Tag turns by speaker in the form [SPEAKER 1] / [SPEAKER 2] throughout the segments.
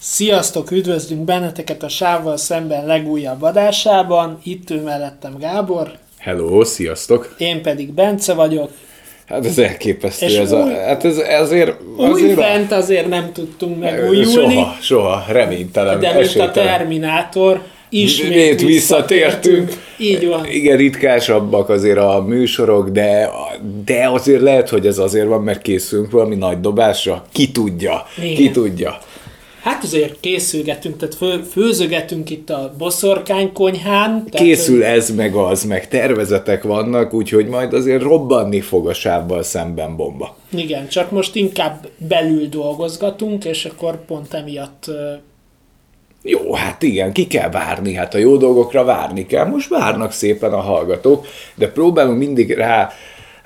[SPEAKER 1] Sziasztok, üdvözlünk benneteket a Sávval szemben legújabb adásában. Itt ő mellettem Gábor.
[SPEAKER 2] Hello, sziasztok!
[SPEAKER 1] Én pedig Bence vagyok.
[SPEAKER 2] Hát ez elképesztő. És ez új, a, hát ez, ezért,
[SPEAKER 1] azért fent azért nem tudtunk megújulni.
[SPEAKER 2] Soha, soha, reménytelen.
[SPEAKER 1] De mint a Terminátor,
[SPEAKER 2] ismét visszatértünk.
[SPEAKER 1] Így van.
[SPEAKER 2] Igen, ritkásabbak azért a műsorok, de, de azért lehet, hogy ez azért van, mert készülünk valami nagy dobásra. Ki tudja, Igen. ki tudja.
[SPEAKER 1] Hát azért készülgetünk, tehát fő, főzögetünk itt a boszorkány konyhán.
[SPEAKER 2] Tehát, Készül ez meg az, meg tervezetek vannak, úgyhogy majd azért robbanni fog a sávval szemben bomba.
[SPEAKER 1] Igen, csak most inkább belül dolgozgatunk, és akkor pont emiatt
[SPEAKER 2] jó, hát igen, ki kell várni, hát a jó dolgokra várni kell. Most várnak szépen a hallgatók, de próbálunk mindig rá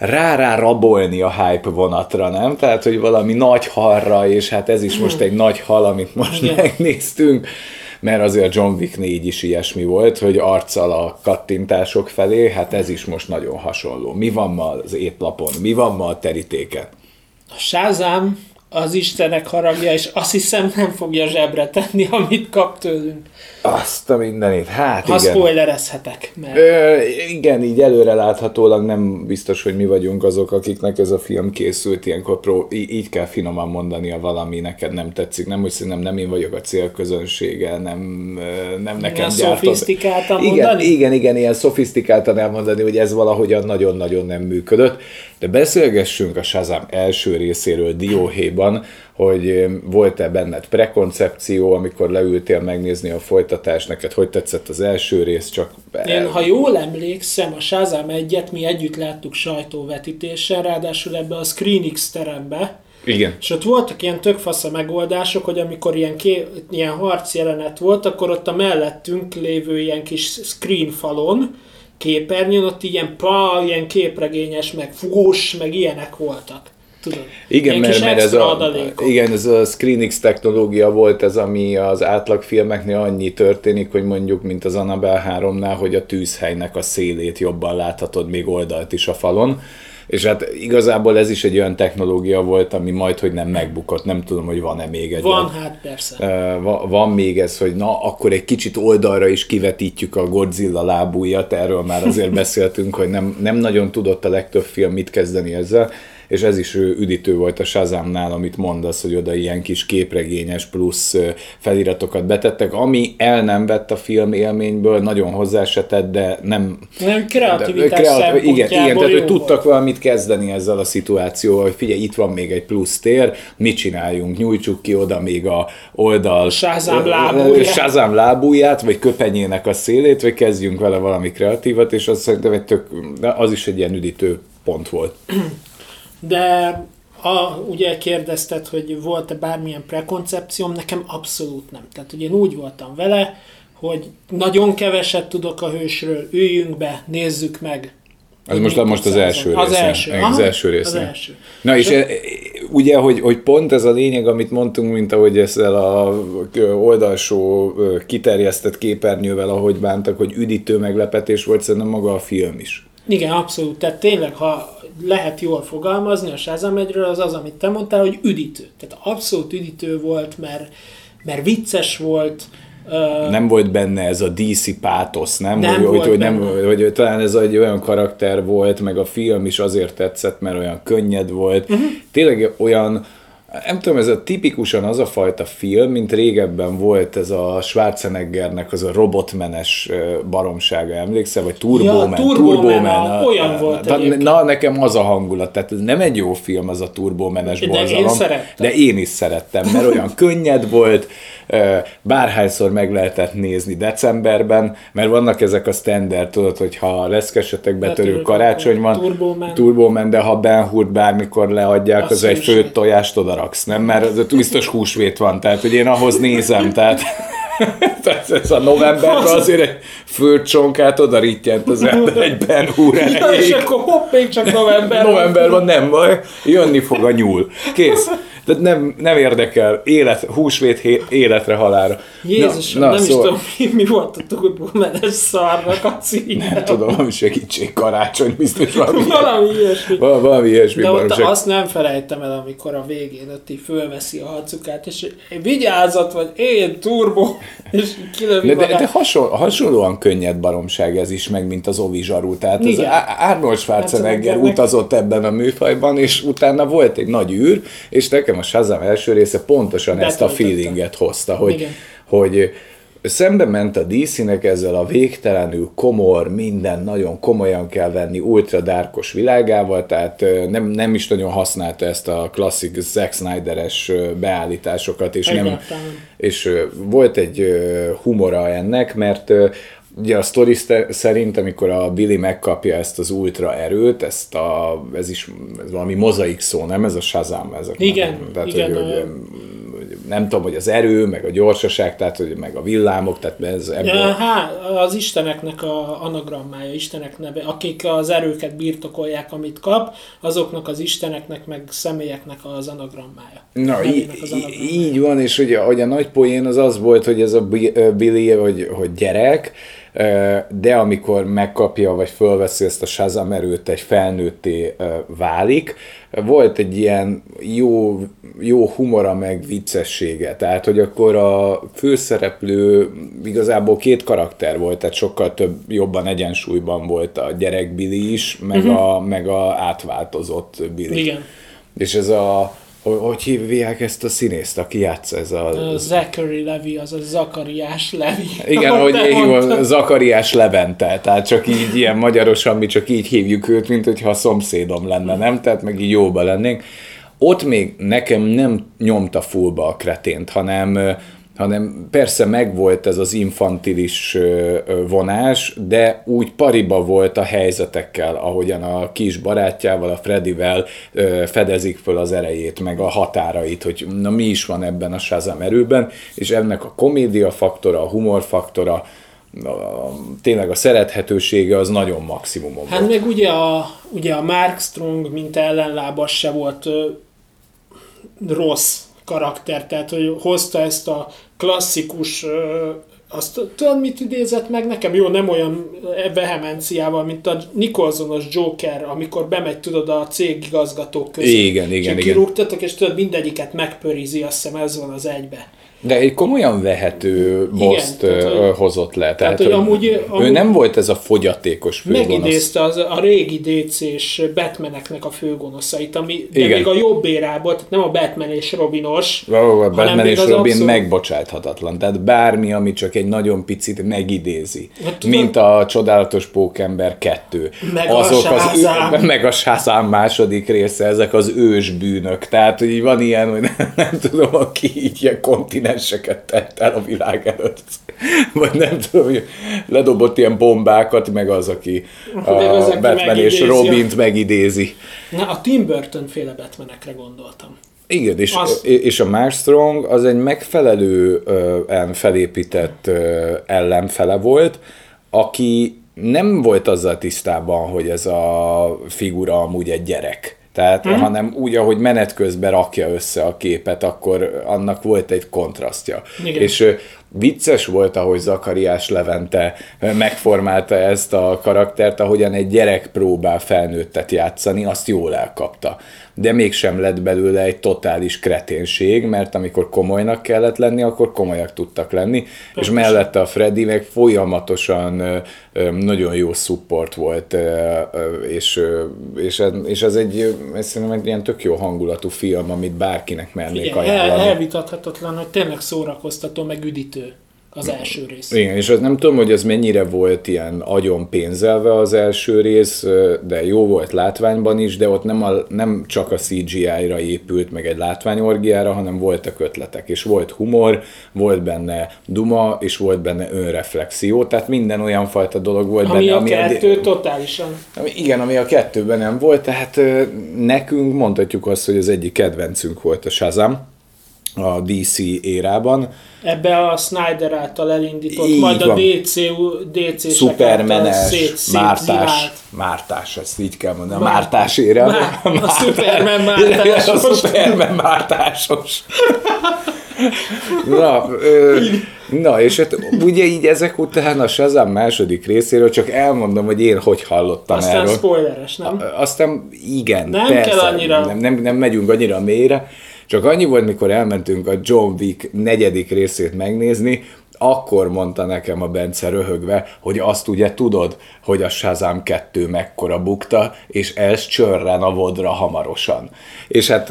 [SPEAKER 2] rá-rá rabolni a hype vonatra, nem? Tehát, hogy valami nagy halra, és hát ez is most egy nagy hal, amit most Igen. megnéztünk, mert azért John Wick 4 is ilyesmi volt, hogy arccal a kattintások felé, hát ez is most nagyon hasonló. Mi van ma az étlapon? Mi van ma a terítéken?
[SPEAKER 1] A Shazam az Istenek haragja, és azt hiszem nem fogja zsebre tenni, amit kap tőlünk.
[SPEAKER 2] Azt a mindenit, hát
[SPEAKER 1] ha
[SPEAKER 2] igen.
[SPEAKER 1] spoilerezhetek. Mert...
[SPEAKER 2] Ö, igen, így előre láthatólag nem biztos, hogy mi vagyunk azok, akiknek ez a film készült, ilyenkor pró, így kell finoman mondani, a valami neked nem tetszik. Nem, hogy szerintem nem én vagyok a célközönsége, nem, nem nekem ilyen
[SPEAKER 1] gyártott. szofisztikáltan
[SPEAKER 2] igen,
[SPEAKER 1] mondani?
[SPEAKER 2] Igen, igen, ilyen szofisztikáltan elmondani, hogy ez valahogyan nagyon-nagyon nem működött. De beszélgessünk a Shazam első részéről dióhéjban, hogy volt-e benned prekoncepció, amikor leültél megnézni a folytatást, neked hogy tetszett az első rész, csak...
[SPEAKER 1] Én, ha jól emlékszem, a Shazam egyet mi együtt láttuk sajtóvetítéssel, ráadásul ebbe a ScreenX terembe,
[SPEAKER 2] igen.
[SPEAKER 1] És ott voltak ilyen tök fasz a megoldások, hogy amikor ilyen, ké, ilyen harc jelenet volt, akkor ott a mellettünk lévő ilyen kis screen falon, képernyőn, ott ilyen pa, ilyen képregényes, meg fús, meg ilyenek voltak. Tudod,
[SPEAKER 2] igen, mert, mert ez a, igen, ez a ScreenX technológia volt ez, ami az átlagfilmeknél annyi történik, hogy mondjuk, mint az Annabelle 3-nál, hogy a tűzhelynek a szélét jobban láthatod még oldalt is a falon és hát igazából ez is egy olyan technológia volt, ami majd, hogy nem megbukott. Nem tudom, hogy van-e még egy.
[SPEAKER 1] Van, hát persze.
[SPEAKER 2] Van, van még ez, hogy na, akkor egy kicsit oldalra is kivetítjük a Godzilla lábújat, erről már azért beszéltünk, hogy nem, nem nagyon tudott a legtöbb film mit kezdeni ezzel és ez is üdítő volt a Shazamnál, amit mondasz, hogy oda ilyen kis képregényes plusz feliratokat betettek, ami el nem vett a film élményből, nagyon hozzá se tett, de nem...
[SPEAKER 1] Nem kreativitás de,
[SPEAKER 2] Igen, igen tehát hogy tudtak valamit kezdeni ezzel a szituációval, hogy figyelj, itt van még egy plusz tér, mit csináljunk, nyújtsuk ki oda még a oldal...
[SPEAKER 1] Shazam lábúját.
[SPEAKER 2] Shazam lábúját, vagy köpenyének a szélét, vagy kezdjünk vele valami kreatívat, és az szerintem egy tök, az is egy ilyen üdítő pont volt.
[SPEAKER 1] De a, ugye kérdezted, hogy volt-e bármilyen prekoncepcióm, nekem abszolút nem. Tehát ugye én úgy voltam vele, hogy nagyon keveset tudok a hősről, üljünk be, nézzük meg.
[SPEAKER 2] Ez most, a, most az első rész.
[SPEAKER 1] Az első.
[SPEAKER 2] Aha, az első rész.
[SPEAKER 1] Az első.
[SPEAKER 2] Na és, és e, ugye, hogy, hogy pont ez a lényeg, amit mondtunk, mint ahogy ezzel a oldalsó kiterjesztett képernyővel, ahogy bántak, hogy üdítő meglepetés volt, szerintem maga a film is.
[SPEAKER 1] Igen, abszolút. Tehát tényleg, ha lehet jól fogalmazni a Shazam egyről, az az, amit te mondtál, hogy üdítő. Tehát abszolút üdítő volt, mert, mert vicces volt,
[SPEAKER 2] nem volt benne ez a DC pátosz, nem?
[SPEAKER 1] nem
[SPEAKER 2] hogy,
[SPEAKER 1] volt
[SPEAKER 2] hogy, nem, hogy, hogy talán ez egy olyan karakter volt, meg a film is azért tetszett, mert olyan könnyed volt. Uh-huh. Tényleg olyan, nem tudom, ez a tipikusan az a fajta film, mint régebben volt ez a Schwarzeneggernek az a robotmenes baromsága, emlékszel? Vagy Turboman. Ja,
[SPEAKER 1] Turboman, a, olyan a, volt
[SPEAKER 2] na, na, nekem az a hangulat, tehát ez nem egy jó film az a Turbomenes
[SPEAKER 1] de
[SPEAKER 2] borzalom.
[SPEAKER 1] Én szerettem.
[SPEAKER 2] de én is szerettem, mert olyan könnyed volt, bárhányszor meg lehetett nézni decemberben, mert vannak ezek a standard, tudod, hogy ha leszkesetek betörő karácsony van,
[SPEAKER 1] Turboman.
[SPEAKER 2] Turboman, de ha Ben Hurt bármikor leadják, az egy főtt tojást oda raksz, nem? Mert ez biztos húsvét van, tehát hogy én ahhoz nézem, tehát tehát ez a novemberben azért egy fölcsonkát oda rittyent az ember egy Ben Hur
[SPEAKER 1] ja, és akkor hopp, még csak november
[SPEAKER 2] November van, nem baj, jönni fog a nyúl. Kész. Tehát nem, nem érdekel, élet, húsvét hé- életre halára.
[SPEAKER 1] Jézusom,
[SPEAKER 2] Na,
[SPEAKER 1] nem is
[SPEAKER 2] szóval-
[SPEAKER 1] tudom, mi, mi volt a turbomenes szarnak a címe.
[SPEAKER 2] Nem tudom, valami segítség, karácsony, biztos valami,
[SPEAKER 1] Valami ilyesmi.
[SPEAKER 2] Val- valami ilyesmi
[SPEAKER 1] De ott
[SPEAKER 2] baromság.
[SPEAKER 1] azt nem felejtem el, amikor a végén ott így fölveszi a hacukát, és vigyázat vagy, én turbo, és kilövi
[SPEAKER 2] De, de, de hasonl, hasonlóan könnyed baromság ez is, meg mint az Ovi zsaru. Tehát
[SPEAKER 1] Igen.
[SPEAKER 2] Á- Arnold Schwarzenegger
[SPEAKER 1] Schwarzeneggernek-
[SPEAKER 2] utazott ebben a műfajban, és utána volt egy nagy űr, és nekem a Shazam első része pontosan ezt a feelinget hozta, hogy,
[SPEAKER 1] Igen.
[SPEAKER 2] hogy szembe ment a DC-nek ezzel a végtelenül komor, minden nagyon komolyan kell venni, ultra dárkos világával, tehát nem, nem is nagyon használta ezt a klasszik Zack Snyder-es beállításokat, és nem,
[SPEAKER 1] Egyáltalán nem.
[SPEAKER 2] és volt egy humora ennek, mert ugye a sztori sze- szerint, amikor a Billy megkapja ezt az ultra erőt, ezt a, ez is ez valami mozaik szó, nem ez a Shazam? Ez a,
[SPEAKER 1] Igen,
[SPEAKER 2] tehát,
[SPEAKER 1] igen,
[SPEAKER 2] Hogy, hogy, nem tudom, hogy az erő, meg a gyorsaság, tehát hogy meg a villámok, tehát ez ebből...
[SPEAKER 1] Ja, hát az isteneknek a anagrammája, istenek neve, akik az erőket birtokolják, amit kap, azoknak az isteneknek, meg személyeknek az anagrammája.
[SPEAKER 2] Na,
[SPEAKER 1] az anagrammája.
[SPEAKER 2] így van, és ugye, hogy a nagy poén az az volt, hogy ez a Billy, hogy, hogy gyerek, de amikor megkapja, vagy fölveszi ezt a Shazam erőt, egy felnőtté válik, volt egy ilyen jó, jó humora, meg viccessége. Tehát, hogy akkor a főszereplő igazából két karakter volt, tehát sokkal több, jobban egyensúlyban volt a gyerek Billy is, meg, a, meg a átváltozott Billy.
[SPEAKER 1] Igen.
[SPEAKER 2] És ez a, hogy, hívják ezt a színészt, aki játsza ez a...
[SPEAKER 1] A Zachary Levi, az a Zakariás Levi.
[SPEAKER 2] Igen, hogy van, Zakariás Levente, tehát csak így ilyen magyarosan, mi csak így hívjuk őt, mint hogyha a szomszédom lenne, nem? Tehát meg így jóba lennénk. Ott még nekem nem nyomta fullba a kretént, hanem hanem persze megvolt ez az infantilis vonás, de úgy pariba volt a helyzetekkel, ahogyan a kis barátjával, a Fredivel fedezik föl az erejét, meg a határait, hogy na mi is van ebben a Shazam erőben, és ennek a komédia faktora, a humor faktora, a, tényleg a szerethetősége az nagyon maximumon
[SPEAKER 1] Hát
[SPEAKER 2] volt.
[SPEAKER 1] meg ugye a, ugye a Mark Strong, mint ellenlábas se volt ö, rossz karakter, tehát hogy hozta ezt a klasszikus, azt tudod, mit idézett meg nekem? Jó, nem olyan vehemenciával, mint a Nicholsonos Joker, amikor bemegy, tudod, a cégigazgatók közé.
[SPEAKER 2] Igen, igen,
[SPEAKER 1] és
[SPEAKER 2] igen.
[SPEAKER 1] kirúgtatok, és tudod, mindegyiket megpörizi, azt hiszem ez van az egybe.
[SPEAKER 2] De egy komolyan vehető boszt
[SPEAKER 1] hogy-
[SPEAKER 2] hozott le. Tehát,
[SPEAKER 1] tehát, hogy amúgy-
[SPEAKER 2] ő
[SPEAKER 1] amúgy-
[SPEAKER 2] nem volt ez a fogyatékos főgonosz.
[SPEAKER 1] Megidézte az, a régi DC-s Batmaneknek a főgonoszait, ami de
[SPEAKER 2] Igen.
[SPEAKER 1] még a jobb érából, tehát nem a Batman és Robinos, hanem
[SPEAKER 2] Batman és Robin
[SPEAKER 1] abszolút-
[SPEAKER 2] megbocsáthatatlan. Tehát bármi, ami csak egy nagyon picit megidézi.
[SPEAKER 1] Hát
[SPEAKER 2] mint a Csodálatos Pókember 2.
[SPEAKER 1] Meg a Shazam.
[SPEAKER 2] Az, meg a Shazam második része, ezek az ős bűnök. Tehát, hogy van ilyen, hogy nem, nem tudom, aki így ilyen kontinenseket tett el a világ előtt. Vagy nem tudom, hogy ledobott ilyen bombákat, meg az, aki a
[SPEAKER 1] az, aki
[SPEAKER 2] Batman és
[SPEAKER 1] megidézi a-
[SPEAKER 2] Robint megidézi.
[SPEAKER 1] Na, a Tim Burton féle Batmanekre gondoltam.
[SPEAKER 2] Igen, és,
[SPEAKER 1] Az-
[SPEAKER 2] és a Mark Strong az egy megfelelően felépített ellenfele volt, aki nem volt azzal tisztában, hogy ez a figura amúgy egy gyerek. Tehát, hmm. hanem úgy, ahogy menet közben rakja össze a képet, akkor annak volt egy kontrasztja.
[SPEAKER 1] Igen.
[SPEAKER 2] És vicces volt, ahogy Zakariás Levente megformálta ezt a karaktert, ahogyan egy gyerek próbál felnőttet játszani, azt jól elkapta. De mégsem lett belőle egy totális kreténség, mert amikor komolynak kellett lenni, akkor komolyak tudtak lenni, és mellette a Freddy meg folyamatosan nagyon jó support volt, és, és, ez, és ez egy, ez szerintem egy ilyen tök jó hangulatú film, amit bárkinek mernék
[SPEAKER 1] el,
[SPEAKER 2] ajánlani.
[SPEAKER 1] elvitathatatlan, hogy tényleg szórakoztató, meg üdítő az első rész.
[SPEAKER 2] Igen, és az nem tudom, hogy ez mennyire volt ilyen agyon pénzelve az első rész, de jó volt látványban is, de ott nem, a, nem csak a CGI-ra épült, meg egy látványorgiára, hanem voltak ötletek, és volt humor, volt benne duma, és volt benne önreflexió, tehát minden olyan fajta dolog volt
[SPEAKER 1] Ami
[SPEAKER 2] benne,
[SPEAKER 1] a
[SPEAKER 2] ami
[SPEAKER 1] kettő totálisan.
[SPEAKER 2] ami, igen, ami a kettőben nem volt, tehát nekünk mondhatjuk azt, hogy az egyik kedvencünk volt a Shazam, a DC érában.
[SPEAKER 1] Ebbe a Snyder által elindított,
[SPEAKER 2] Így
[SPEAKER 1] majd a
[SPEAKER 2] van.
[SPEAKER 1] DC, DC-sek
[SPEAKER 2] Szupermenes,
[SPEAKER 1] szét,
[SPEAKER 2] mártás, mártás, ezt így kell mondani, a
[SPEAKER 1] Már-
[SPEAKER 2] mártás ére.
[SPEAKER 1] Már- a Superman mártásos.
[SPEAKER 2] A Superman mártásos. Na, ö, na, és hát ugye így ezek után a Shazam második részéről csak elmondom, hogy én hogy hallottam
[SPEAKER 1] Aztán
[SPEAKER 2] erről.
[SPEAKER 1] spoileres, nem?
[SPEAKER 2] Aztán igen,
[SPEAKER 1] Nem
[SPEAKER 2] persze,
[SPEAKER 1] kell annyira.
[SPEAKER 2] Nem, nem, nem megyünk annyira mélyre, csak annyi volt, mikor elmentünk a John Wick negyedik részét megnézni, akkor mondta nekem a Bence röhögve, hogy azt ugye tudod, hogy a Shazam 2 mekkora bukta, és ez csörren a vodra hamarosan. És hát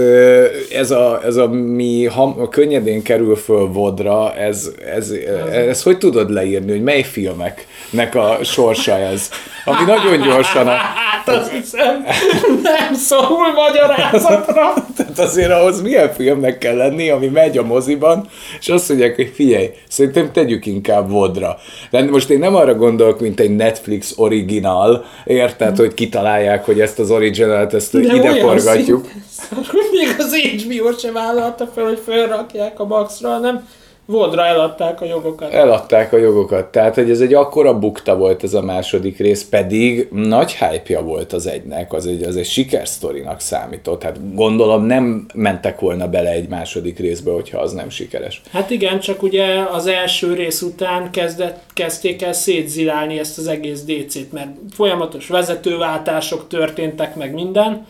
[SPEAKER 2] ez a, ez a mi ham, könnyedén kerül föl vodra, ez, ez, ez, hogy tudod leírni, hogy mely filmeknek a sorsa ez? Ami nagyon gyorsan a,
[SPEAKER 1] Hát azt hiszem, nem szól magyarázatra.
[SPEAKER 2] Tehát azért ahhoz milyen filmnek kell lenni, ami megy a moziban, és azt mondják, hogy figyelj, szerintem tegyük inkább vodra. De most én nem arra gondolok, mint egy Netflix original, érted, hogy kitalálják, hogy ezt az originalt, ezt
[SPEAKER 1] De
[SPEAKER 2] ide forgatjuk.
[SPEAKER 1] szinten, hogy Még az HBO se vállalta fel, hogy felrakják a Maxra, hanem Vodra eladták a jogokat.
[SPEAKER 2] Eladták a jogokat, tehát hogy ez egy akkora bukta volt ez a második rész, pedig nagy hype volt az egynek, az egy, az egy sikersztorinak számított. Hát gondolom nem mentek volna bele egy második részbe, hogyha az nem sikeres.
[SPEAKER 1] Hát igen, csak ugye az első rész után kezdett, kezdték el szétzilálni ezt az egész DC-t, mert folyamatos vezetőváltások történtek meg minden,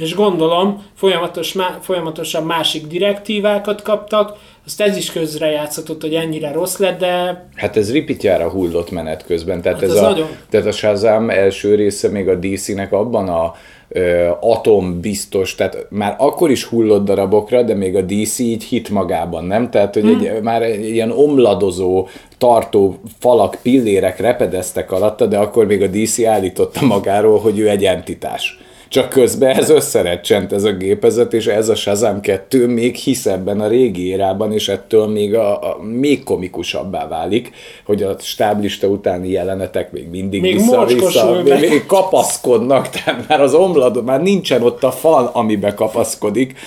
[SPEAKER 1] és gondolom folyamatos, má, folyamatosan másik direktívákat kaptak, azt ez is közrejátszott, hogy ennyire rossz lett, de
[SPEAKER 2] Hát ez ripitjára hullott menet közben. Tehát,
[SPEAKER 1] Hát
[SPEAKER 2] ez
[SPEAKER 1] ez
[SPEAKER 2] a,
[SPEAKER 1] nagyon.
[SPEAKER 2] tehát a Shazam első része még a DC-nek abban a ö, atom biztos, tehát már akkor is hullott darabokra, de még a DC így hit magában, nem? Tehát, hogy
[SPEAKER 1] Hmm.
[SPEAKER 2] egy, már egy ilyen omladozó, tartó falak, pillérek repedeztek alatta, de akkor még a DC állította magáról, hogy ő egy entitás. Csak közben ez összerecsent ez a gépezet, és ez a Shazam 2 még hisz ebben a régi érában, és ettől még, a, a, még komikusabbá válik, hogy a stáblista utáni jelenetek még mindig
[SPEAKER 1] Még
[SPEAKER 2] vissza-vissza, még, még kapaszkodnak, tehát már az omlad, már nincsen ott a fal, amibe kapaszkodik.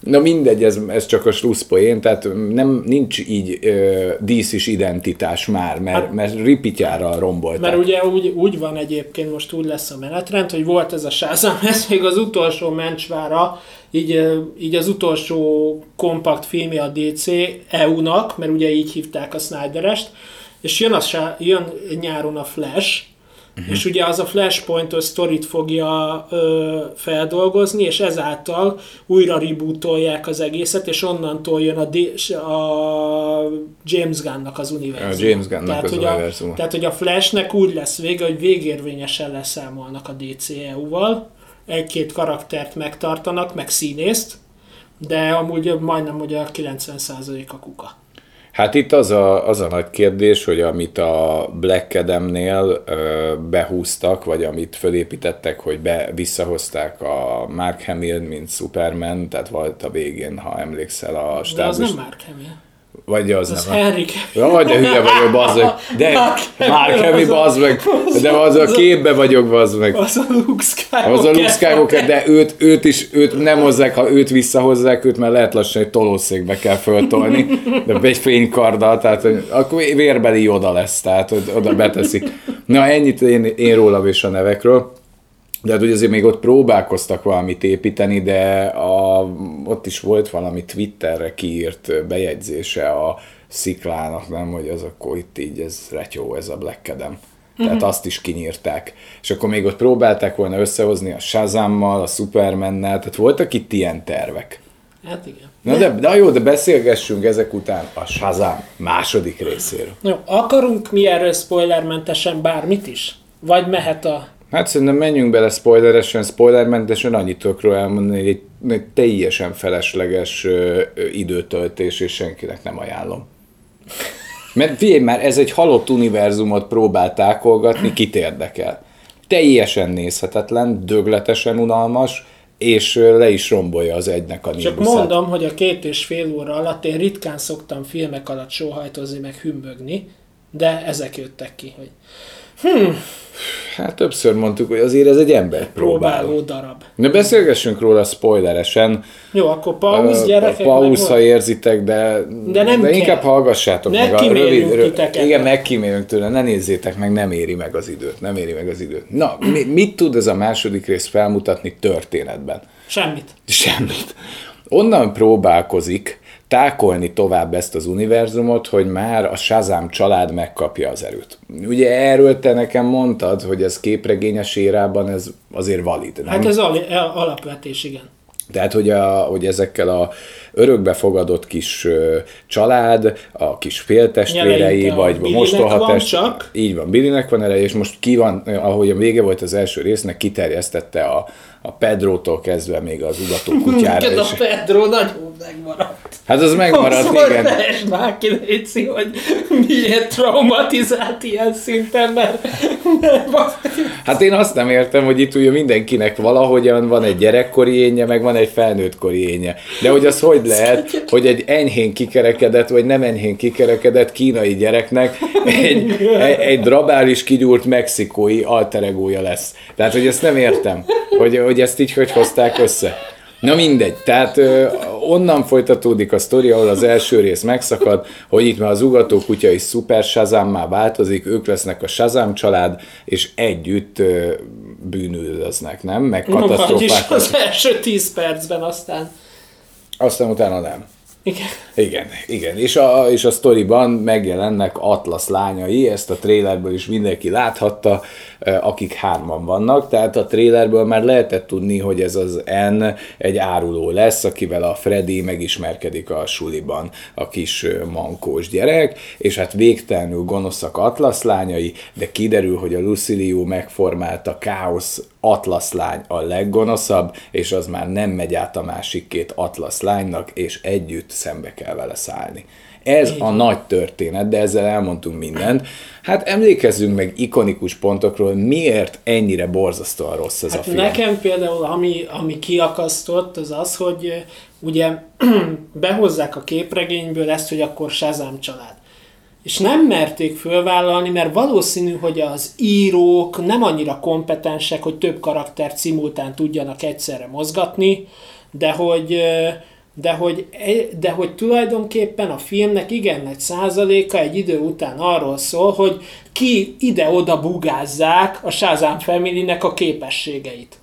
[SPEAKER 2] Na mindegy, ez, ez csak a slusszpoén, tehát nem, nincs így ö, díszis identitás már, mert, mert ripityára rombolták.
[SPEAKER 1] Hát- mert ugye úgy, úgy van egyébként, most úgy lesz a menetrend, hogy volt ez a Shazam, ez még az utolsó mencsvára, így, így az utolsó kompakt filmje a DC EU-nak, mert ugye így hívták a Snyderest, és jön, a, jön nyáron a Flash, Uh-huh. És ugye az a Flashpoint sztorit fogja ö, feldolgozni, és ezáltal újra rebootolják az egészet, és onnantól jön a, D- a James Gunn-nak az univerzum.
[SPEAKER 2] A James Gunn-nak
[SPEAKER 1] tehát,
[SPEAKER 2] az
[SPEAKER 1] hogy a, tehát, hogy a Flashnek úgy lesz vége, hogy végérvényesen leszámolnak a DCEU-val, egy-két karaktert megtartanak, meg színészt, de amúgy majdnem, hogy a 90% a kuka.
[SPEAKER 2] Hát itt az a, az a nagy kérdés, hogy amit a Black Adamnél ö, behúztak, vagy amit fölépítettek, hogy be, visszahozták a Mark Hamill, mint Superman, tehát volt a végén, ha emlékszel a
[SPEAKER 1] De az
[SPEAKER 2] stábus.
[SPEAKER 1] nem Mark Hamill.
[SPEAKER 2] Vagy az,
[SPEAKER 1] Az
[SPEAKER 2] nem.
[SPEAKER 1] Henry
[SPEAKER 2] Jaj, de hülye vagyok, bazd meg. De
[SPEAKER 1] az a-
[SPEAKER 2] bazd meg. De az a képbe vagyok, bazd meg.
[SPEAKER 1] Az a Luke Skywalker.
[SPEAKER 2] Az a Luke Skywalker, de őt, őt is, őt nem hozzák, ha őt visszahozzák, őt már lehet lassan egy tolószékbe kell föltolni, de egy fénykarddal, tehát hogy akkor vérbeli oda lesz, tehát hogy oda beteszik. Na ennyit én, én rólam és a nevekről. De hát ugye azért még ott próbálkoztak valamit építeni, de a, ott is volt valami Twitterre kiírt bejegyzése a sziklának, nem, hogy az akkor itt így ez retyó, ez a Black Adam. Tehát uh-huh. azt is kinyírták. És akkor még ott próbálták volna összehozni a Shazammal, a Supermannel, tehát voltak itt ilyen tervek.
[SPEAKER 1] Hát igen.
[SPEAKER 2] Na de, de jó, de beszélgessünk ezek után a Shazam második részéről.
[SPEAKER 1] Jó, akarunk mi erről spoilermentesen bármit is? Vagy mehet a...
[SPEAKER 2] Hát szerintem menjünk bele spoileresen, spoilermentesen annyit tudok róla elmondani, hogy egy, egy teljesen felesleges ö, ö, időtöltés, és senkinek nem ajánlom. Mert figyelj már, ez egy halott univerzumot próbál tákolgatni, kit érdekel. Teljesen nézhetetlen, dögletesen unalmas, és le is rombolja az egynek a
[SPEAKER 1] Csak mondom, hogy a két és fél óra alatt én ritkán szoktam filmek alatt sóhajtozni, meg hümbögni, de ezek jöttek ki, hogy Hmm.
[SPEAKER 2] Hát többször mondtuk, hogy azért ez egy ember próbáló.
[SPEAKER 1] Darab.
[SPEAKER 2] De beszélgessünk róla spoileresen.
[SPEAKER 1] Jó, akkor pausz, gyerekek.
[SPEAKER 2] Pausz, ha érzitek, de,
[SPEAKER 1] De nem
[SPEAKER 2] de
[SPEAKER 1] kell.
[SPEAKER 2] inkább hallgassátok meg. a
[SPEAKER 1] Megkímélünk titeket.
[SPEAKER 2] Igen, megkímélünk tőle, ne nézzétek meg, nem éri meg az időt. Nem éri meg az időt. Na, mi, mit tud ez a második rész felmutatni történetben?
[SPEAKER 1] Semmit.
[SPEAKER 2] Semmit. Onnan próbálkozik tákolni tovább ezt az univerzumot, hogy már a Shazam család megkapja az erőt. Ugye erről te nekem mondtad, hogy ez képregényes érában ez azért valid, nem?
[SPEAKER 1] Hát ez al- alapvetés, igen.
[SPEAKER 2] Tehát, hogy, a, hogy ezekkel a örökbefogadott kis ö, család, a kis féltestvérei, vagy
[SPEAKER 1] Billynek
[SPEAKER 2] mostohatest,
[SPEAKER 1] van csak.
[SPEAKER 2] így van, Billynek van ereje, és most ki van, ahogy a vége volt az első résznek, kiterjesztette a, a Pedrótól kezdve még az ugató kutyára
[SPEAKER 1] Neked a
[SPEAKER 2] is.
[SPEAKER 1] Pedro nagyon megmaradt.
[SPEAKER 2] Hát az megmaradt,
[SPEAKER 1] Szóval
[SPEAKER 2] igen.
[SPEAKER 1] Már ki, Léci, hogy miért traumatizált ilyen szinten, mert, mert
[SPEAKER 2] Hát én azt nem értem, hogy itt ugye mindenkinek valahogyan van egy gyerekkori énje, meg van egy felnőttkori énje. De hogy az hogy lehet, hogy egy enyhén kikerekedett, vagy nem enyhén kikerekedett kínai gyereknek egy, egy, egy drabális kigyúrt mexikói alteregója lesz. Tehát, hogy ezt nem értem, hogy, hogy ezt így hogy hozták össze. Na mindegy, tehát ö, onnan folytatódik a sztori, ahol az első rész megszakad, hogy itt már az ugató kutya is szuper Shazammá változik, ők lesznek a Shazam család, és együtt ö, bűnülöznek, nem? Meg
[SPEAKER 1] vagyis
[SPEAKER 2] katasztrófákat.
[SPEAKER 1] az első 10 percben aztán.
[SPEAKER 2] Aztán utána nem.
[SPEAKER 1] Igen.
[SPEAKER 2] Igen, igen. És a, és a sztoriban megjelennek Atlas lányai, ezt a trailerből is mindenki láthatta, akik hárman vannak, tehát a trailerből már lehetett tudni, hogy ez az N egy áruló lesz, akivel a Freddy megismerkedik a suliban, a kis mankós gyerek, és hát végtelenül gonoszak Atlas lányai, de kiderül, hogy a Luciliu megformálta káosz Atlas lány a leggonoszabb, és az már nem megy át a másik két Atlas lánynak, és együtt szembe kell vele szállni. Ez a nagy történet, de ezzel elmondtunk mindent. Hát emlékezzünk meg ikonikus pontokról, miért ennyire borzasztóan rossz ez a
[SPEAKER 1] Hát
[SPEAKER 2] film.
[SPEAKER 1] nekem például, ami, ami kiakasztott, az az, hogy ugye behozzák a képregényből ezt, hogy akkor Shazam család. És nem merték fölvállalni, mert valószínű, hogy az írók nem annyira kompetensek, hogy több karaktert szimultán tudjanak egyszerre mozgatni, de hogy, de hogy, e- de hogy tulajdonképpen a filmnek igen nagy százaléka egy idő után arról szól, hogy ki ide-oda bugázzák a Shazam Family-nek a képességeit.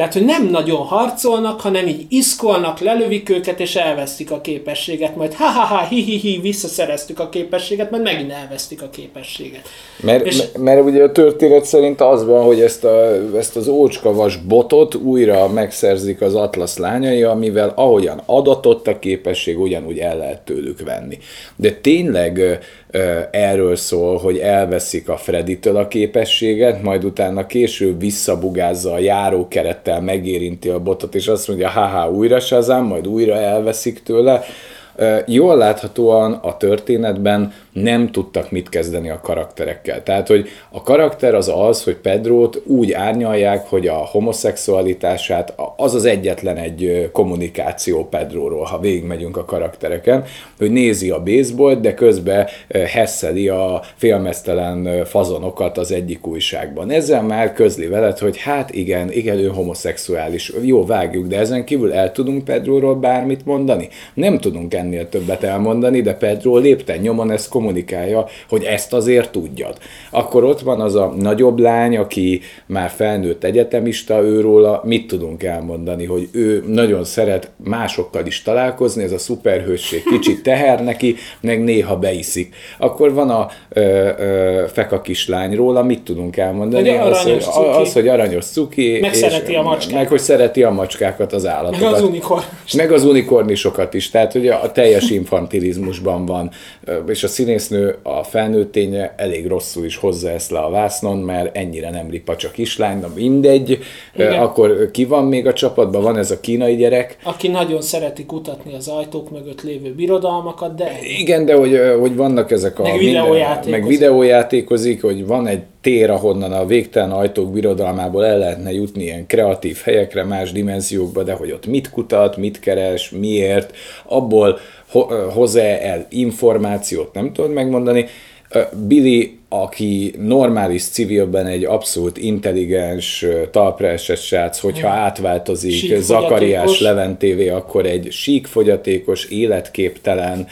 [SPEAKER 1] Tehát, hogy nem nagyon harcolnak, hanem így iszkolnak, lelövik őket, és elvesztik a képességet, majd ha-ha-ha, hi-hi-hi, visszaszereztük a képességet, majd megint elvesztik a képességet.
[SPEAKER 2] Mert,
[SPEAKER 1] És-
[SPEAKER 2] és... mert ugye a történet szerint az van, hogy ezt, a, ezt az ócskavas botot újra megszerzik az Atlasz lányai, amivel ahogyan adatott a képesség, ugyanúgy el lehet tőlük venni. De tényleg erről szól, hogy elveszik a Freditől a képességet, majd utána később visszabugázza a járókerettel, megérinti a botot, és azt mondja, haha, újra Shazam, majd újra elveszik tőle. Jól láthatóan a történetben nem tudtak mit kezdeni a karakterekkel. Tehát, hogy a karakter az az, hogy Pedrót úgy árnyalják, hogy a homoszexualitását, az az egyetlen egy kommunikáció Pedróról, ha végigmegyünk a karaktereken, hogy nézi a baseballt, de közben hesseli a félmeztelen fazonokat az egyik újságban. Ezzel már közli veled, hogy hát igen, igen, ő homoszexuális. Jó, vágjuk, de ezen kívül el tudunk Pedróról bármit mondani? Nem tudunk ennél többet elmondani, de Pedro lépten nyomon ezt kommunikálja, hogy ezt azért tudjad. Akkor ott van az a nagyobb lány, aki már felnőtt egyetemista, őróla mit tudunk elmondani, hogy ő nagyon szeret másokkal is találkozni, ez a szuperhősség kicsit teher neki, meg néha beiszik. Akkor van a ö, ö, feka kislány róla, mit tudunk elmondani?
[SPEAKER 1] Hogy
[SPEAKER 2] az, hogy,
[SPEAKER 1] cuki.
[SPEAKER 2] az, hogy aranyos cuki.
[SPEAKER 1] Meg
[SPEAKER 2] és-
[SPEAKER 1] szereti a macskát.
[SPEAKER 2] Meg hogy szereti a macskákat, az állatokat.
[SPEAKER 1] Meg az unikorn.
[SPEAKER 2] Meg az unikornisokat is, tehát hogy a teljes infantilizmusban van, és a színésznő a felnőtténye elég rosszul is hozza ezt le a vásznon, mert ennyire nem ripacsa kislány, na mindegy.
[SPEAKER 1] Igen.
[SPEAKER 2] Akkor ki van még a csapatban? Van ez a kínai gyerek,
[SPEAKER 1] Aki nagyon szereti kutatni az ajtók mögött lévő birodalmakat, de
[SPEAKER 2] Igen, de hogy, hogy vannak ezek a...
[SPEAKER 1] Meg
[SPEAKER 2] minden-
[SPEAKER 1] videójátékozik.
[SPEAKER 2] Meg videójátékozik, hogy van egy tér, ahonnan a végtelen ajtók birodalmából el lehetne jutni ilyen kreatív helyekre, más dimenziókba, de hogy ott mit kutat, mit keres, miért, abból ho- ö, hoz-e el információt, nem tudod megmondani. Billy, aki normális civilben egy abszolút intelligens, talpra esett srác, hogyha átváltozik Zakariás Leventévé, akkor egy sík fogyatékos, életképtelen,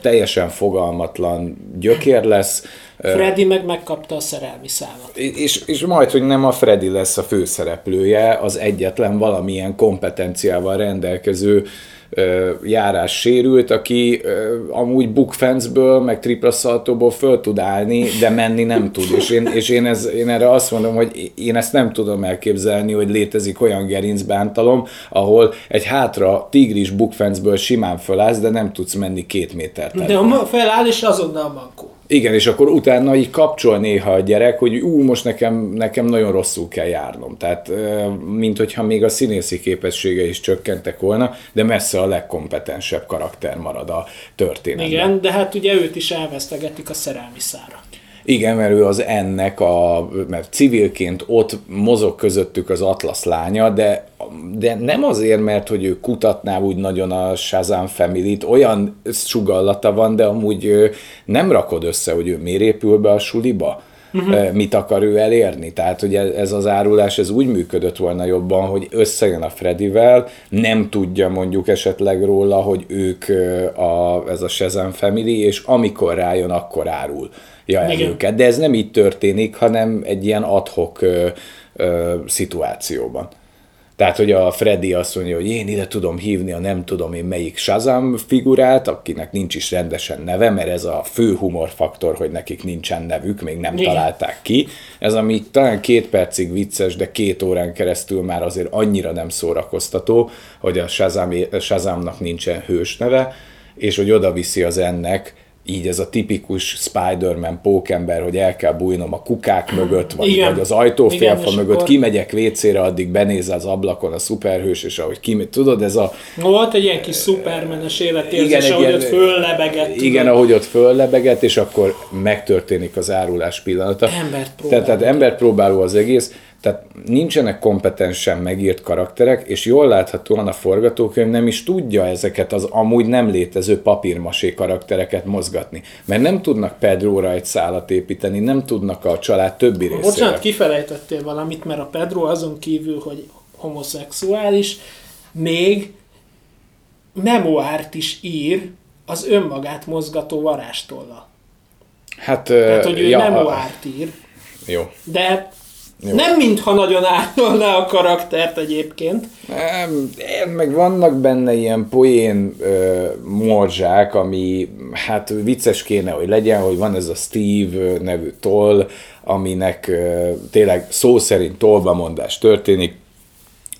[SPEAKER 2] teljesen fogalmatlan gyökér lesz.
[SPEAKER 1] Freddy meg megkapta a szerelmi számot.
[SPEAKER 2] És, és majd, hogy nem a Freddy lesz a főszereplője, az egyetlen valamilyen kompetenciával rendelkező járás sérült, aki amúgy bookfenceből, meg tripla szaltóból föl tud állni, de menni nem tud. És én, és én, ez, én erre azt mondom, hogy én ezt nem tudom elképzelni, hogy létezik olyan gerincbántalom, ahol egy hátra tigris bookfenceből simán fölállsz, de nem tudsz menni két métert.
[SPEAKER 1] De a feláll, és azonnal a mankó.
[SPEAKER 2] Igen, és akkor utána így kapcsol néha a gyerek, hogy ú, most nekem, nekem nagyon rosszul kell járnom. Tehát, mint hogyha még a színészi képessége is csökkentek volna, de messze a legkompetensebb karakter marad a történetben.
[SPEAKER 1] Igen, de hát ugye őt is elvesztegetik a szerelmi szára.
[SPEAKER 2] Igen, mert ő az ennek, a, mert civilként ott mozog közöttük az Atlas lánya, de, de nem azért, mert hogy ő kutatná úgy nagyon a Shazam family olyan sugallata van, de amúgy nem rakod össze, hogy ő miért épül be a suliba. Uh-huh. mit akar ő elérni. Tehát, hogy ez az árulás ez úgy működött volna jobban, hogy összejön a Fredivel, nem tudja mondjuk esetleg róla, hogy ők a, ez a Shazam Family, és amikor rájön, akkor árul ja, el őket. De ez nem így történik, hanem egy ilyen adhok ö, ö, szituációban. Tehát, hogy a Freddy azt mondja, hogy én ide tudom hívni a nem tudom én melyik Shazam figurát, akinek nincs is rendesen neve, mert ez a fő humorfaktor, hogy nekik nincsen nevük, még nem Igen. találták ki. Ez ami talán két percig vicces, de két órán keresztül már azért annyira nem szórakoztató, hogy a Shazam, Shazamnak nincsen hős neve, és hogy oda viszi az ennek így ez a tipikus Spider-Man pókember, hogy el kell bújnom a kukák mögött, vagy, Igen. vagy az ajtófélfa Igen, mögött, akkor... kimegyek WC-re, addig benéz az ablakon a szuperhős, és ahogy kimegy, tudod, ez a...
[SPEAKER 1] Volt egy ilyen kis szupermenes életérzés, igen, ahogy ilyen, ott föllebegett.
[SPEAKER 2] Igen, tudod. ahogy ott föllebegett, és akkor megtörténik az árulás pillanata.
[SPEAKER 1] Embert próbáló.
[SPEAKER 2] Tehát, tehát embert próbáló az egész, tehát nincsenek kompetensen megírt karakterek, és jól láthatóan a forgatókönyv nem is tudja ezeket az amúgy nem létező papírmasé karaktereket mozgatni. Mert nem tudnak Pedróra egy szálat építeni, nem tudnak a család többi részére.
[SPEAKER 1] Bocsánat, kifelejtettél valamit, mert a Pedro azon kívül, hogy homoszexuális, még memoárt is ír az önmagát mozgató varástollal.
[SPEAKER 2] Hát,
[SPEAKER 1] Tehát, hogy ő ja, memoárt ír.
[SPEAKER 2] Jó.
[SPEAKER 1] De jó. Nem mintha nagyon árnyalná a karaktert egyébként.
[SPEAKER 2] Nem, meg vannak benne ilyen poén ö, morzsák, ami hát vicces kéne, hogy legyen, hogy van ez a Steve nevű toll, aminek ö, tényleg szó szerint tollbamondás történik,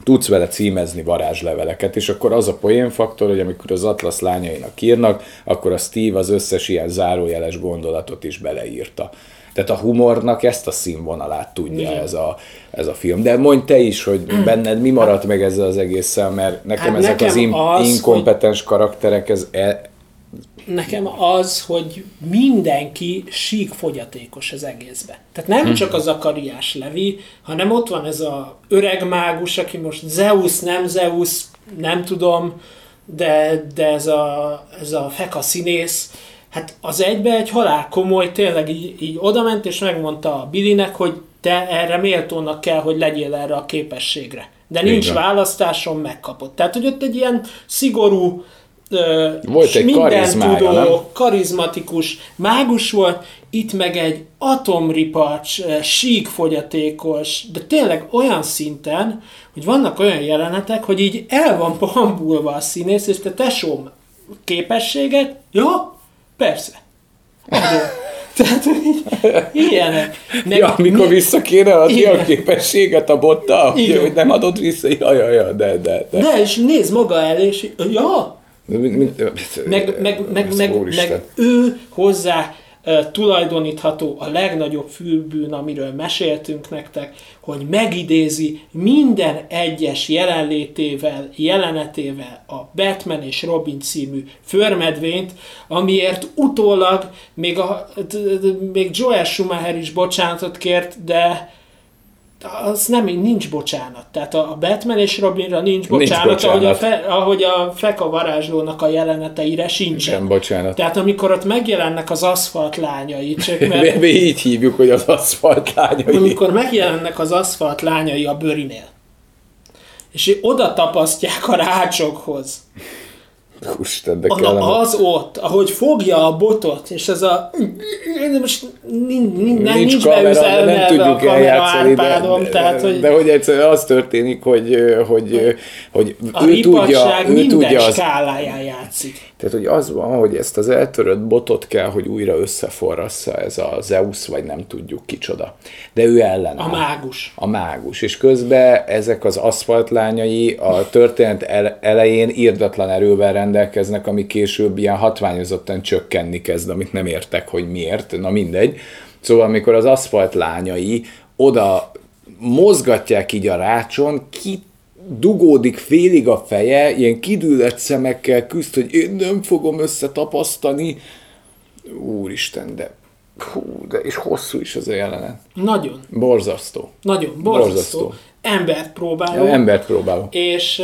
[SPEAKER 2] tudsz vele címezni varázsleveleket, és akkor az a poénfaktor, hogy amikor az Atlas lányainak írnak, akkor a Steve az összes ilyen zárójeles gondolatot is beleírta. Tehát a humornak ezt a színvonalát tudja ez a, ez a film. De mondj te is, hogy benned mi maradt meg ezzel az egésszel, mert nekem hát ezek nekem az, in- az inkompetens hogy... karakterek, ez e-
[SPEAKER 1] nekem az, hogy mindenki sík fogyatékos az egészbe. Tehát nem hm. csak az Zakariás Levi, hanem ott van ez a öreg mágus, aki most Zeus, nem Zeus, nem tudom, de, de ez a, ez a feka színész, hát az egybe egy halál komoly, tényleg így, így odament és megmondta a Billynek, hogy te erre méltónak kell, hogy legyél erre a képességre. De nincs Igen. választáson, megkapott. Tehát, hogy ott egy ilyen szigorú,
[SPEAKER 2] volt egy minden tudó, nem?
[SPEAKER 1] karizmatikus mágus volt, itt meg egy atomripacs, sík fogyatékos, de tényleg olyan szinten, hogy vannak olyan jelenetek, hogy így el van bambulva a színész, és te tesóm képességet, jó, Persze. Tehát, hogy ilyenek.
[SPEAKER 2] Meg, ja, amikor mi... vissza kéne adni a képességet a botta, Igen. hogy nem adott vissza, ja, ja, ja, de, de,
[SPEAKER 1] de. De, és néz maga el, és ja, meg, meg, meg, meg, meg, meg ő hozzá tulajdonítható a legnagyobb fülbűn, amiről meséltünk nektek, hogy megidézi minden egyes jelenlétével, jelenetével a Batman és Robin című förmedvényt, amiért utólag még, a, még Joel Schumacher is bocsánatot kért, de az nem, nincs bocsánat. Tehát a Batman és Robinra nincs bocsánat,
[SPEAKER 2] Nincs
[SPEAKER 1] Ahogy, a
[SPEAKER 2] bocsánat.
[SPEAKER 1] fe, ahogy a Feka varázslónak a jeleneteire sincsen.
[SPEAKER 2] Sem bocsánat.
[SPEAKER 1] Tehát amikor ott megjelennek az aszfalt lányai, csak mert
[SPEAKER 2] mi így hívjuk, hogy az aszfalt lányai.
[SPEAKER 1] amikor megjelennek az aszfalt lányai a bőrinél, és oda tapasztják a rácsokhoz,
[SPEAKER 2] Úristen, de kellene.
[SPEAKER 1] az ott, ahogy fogja a botot, és ez a... Most nincs, nincs,
[SPEAKER 2] Nincs kamera, de nem tudjuk eljátszani, de, de,
[SPEAKER 1] tehát, hogy
[SPEAKER 2] de hogy egyszerűen az történik, hogy, hogy, hogy
[SPEAKER 1] a
[SPEAKER 2] ő tudja, ő
[SPEAKER 1] minden
[SPEAKER 2] tudja az,
[SPEAKER 1] skáláján játszik.
[SPEAKER 2] Tehát hogy az van, hogy ezt az eltörött botot kell, hogy újra összeforrassza ez a Zeus, vagy nem tudjuk kicsoda. De ő ellen
[SPEAKER 1] A mágus.
[SPEAKER 2] a mágus, és közben ezek az aszfaltlányai a történet el- elején írdatlan erővel rendelkeznek, ami később ilyen hatványozottan csökkenni kezd, amit nem értek, hogy miért, na mindegy. Szóval amikor az aszfaltlányai oda mozgatják így a rácson, ki dugódik félig a feje, ilyen kidüllett szemekkel küzd, hogy én nem fogom összetapasztani. Úristen, de hú, de és hosszú is az a jelenet.
[SPEAKER 1] Nagyon,
[SPEAKER 2] Borzasztó.
[SPEAKER 1] nagyon borzasztó.
[SPEAKER 2] Borzasztó.
[SPEAKER 1] Embert próbáló.
[SPEAKER 2] Embert próbálok.
[SPEAKER 1] És,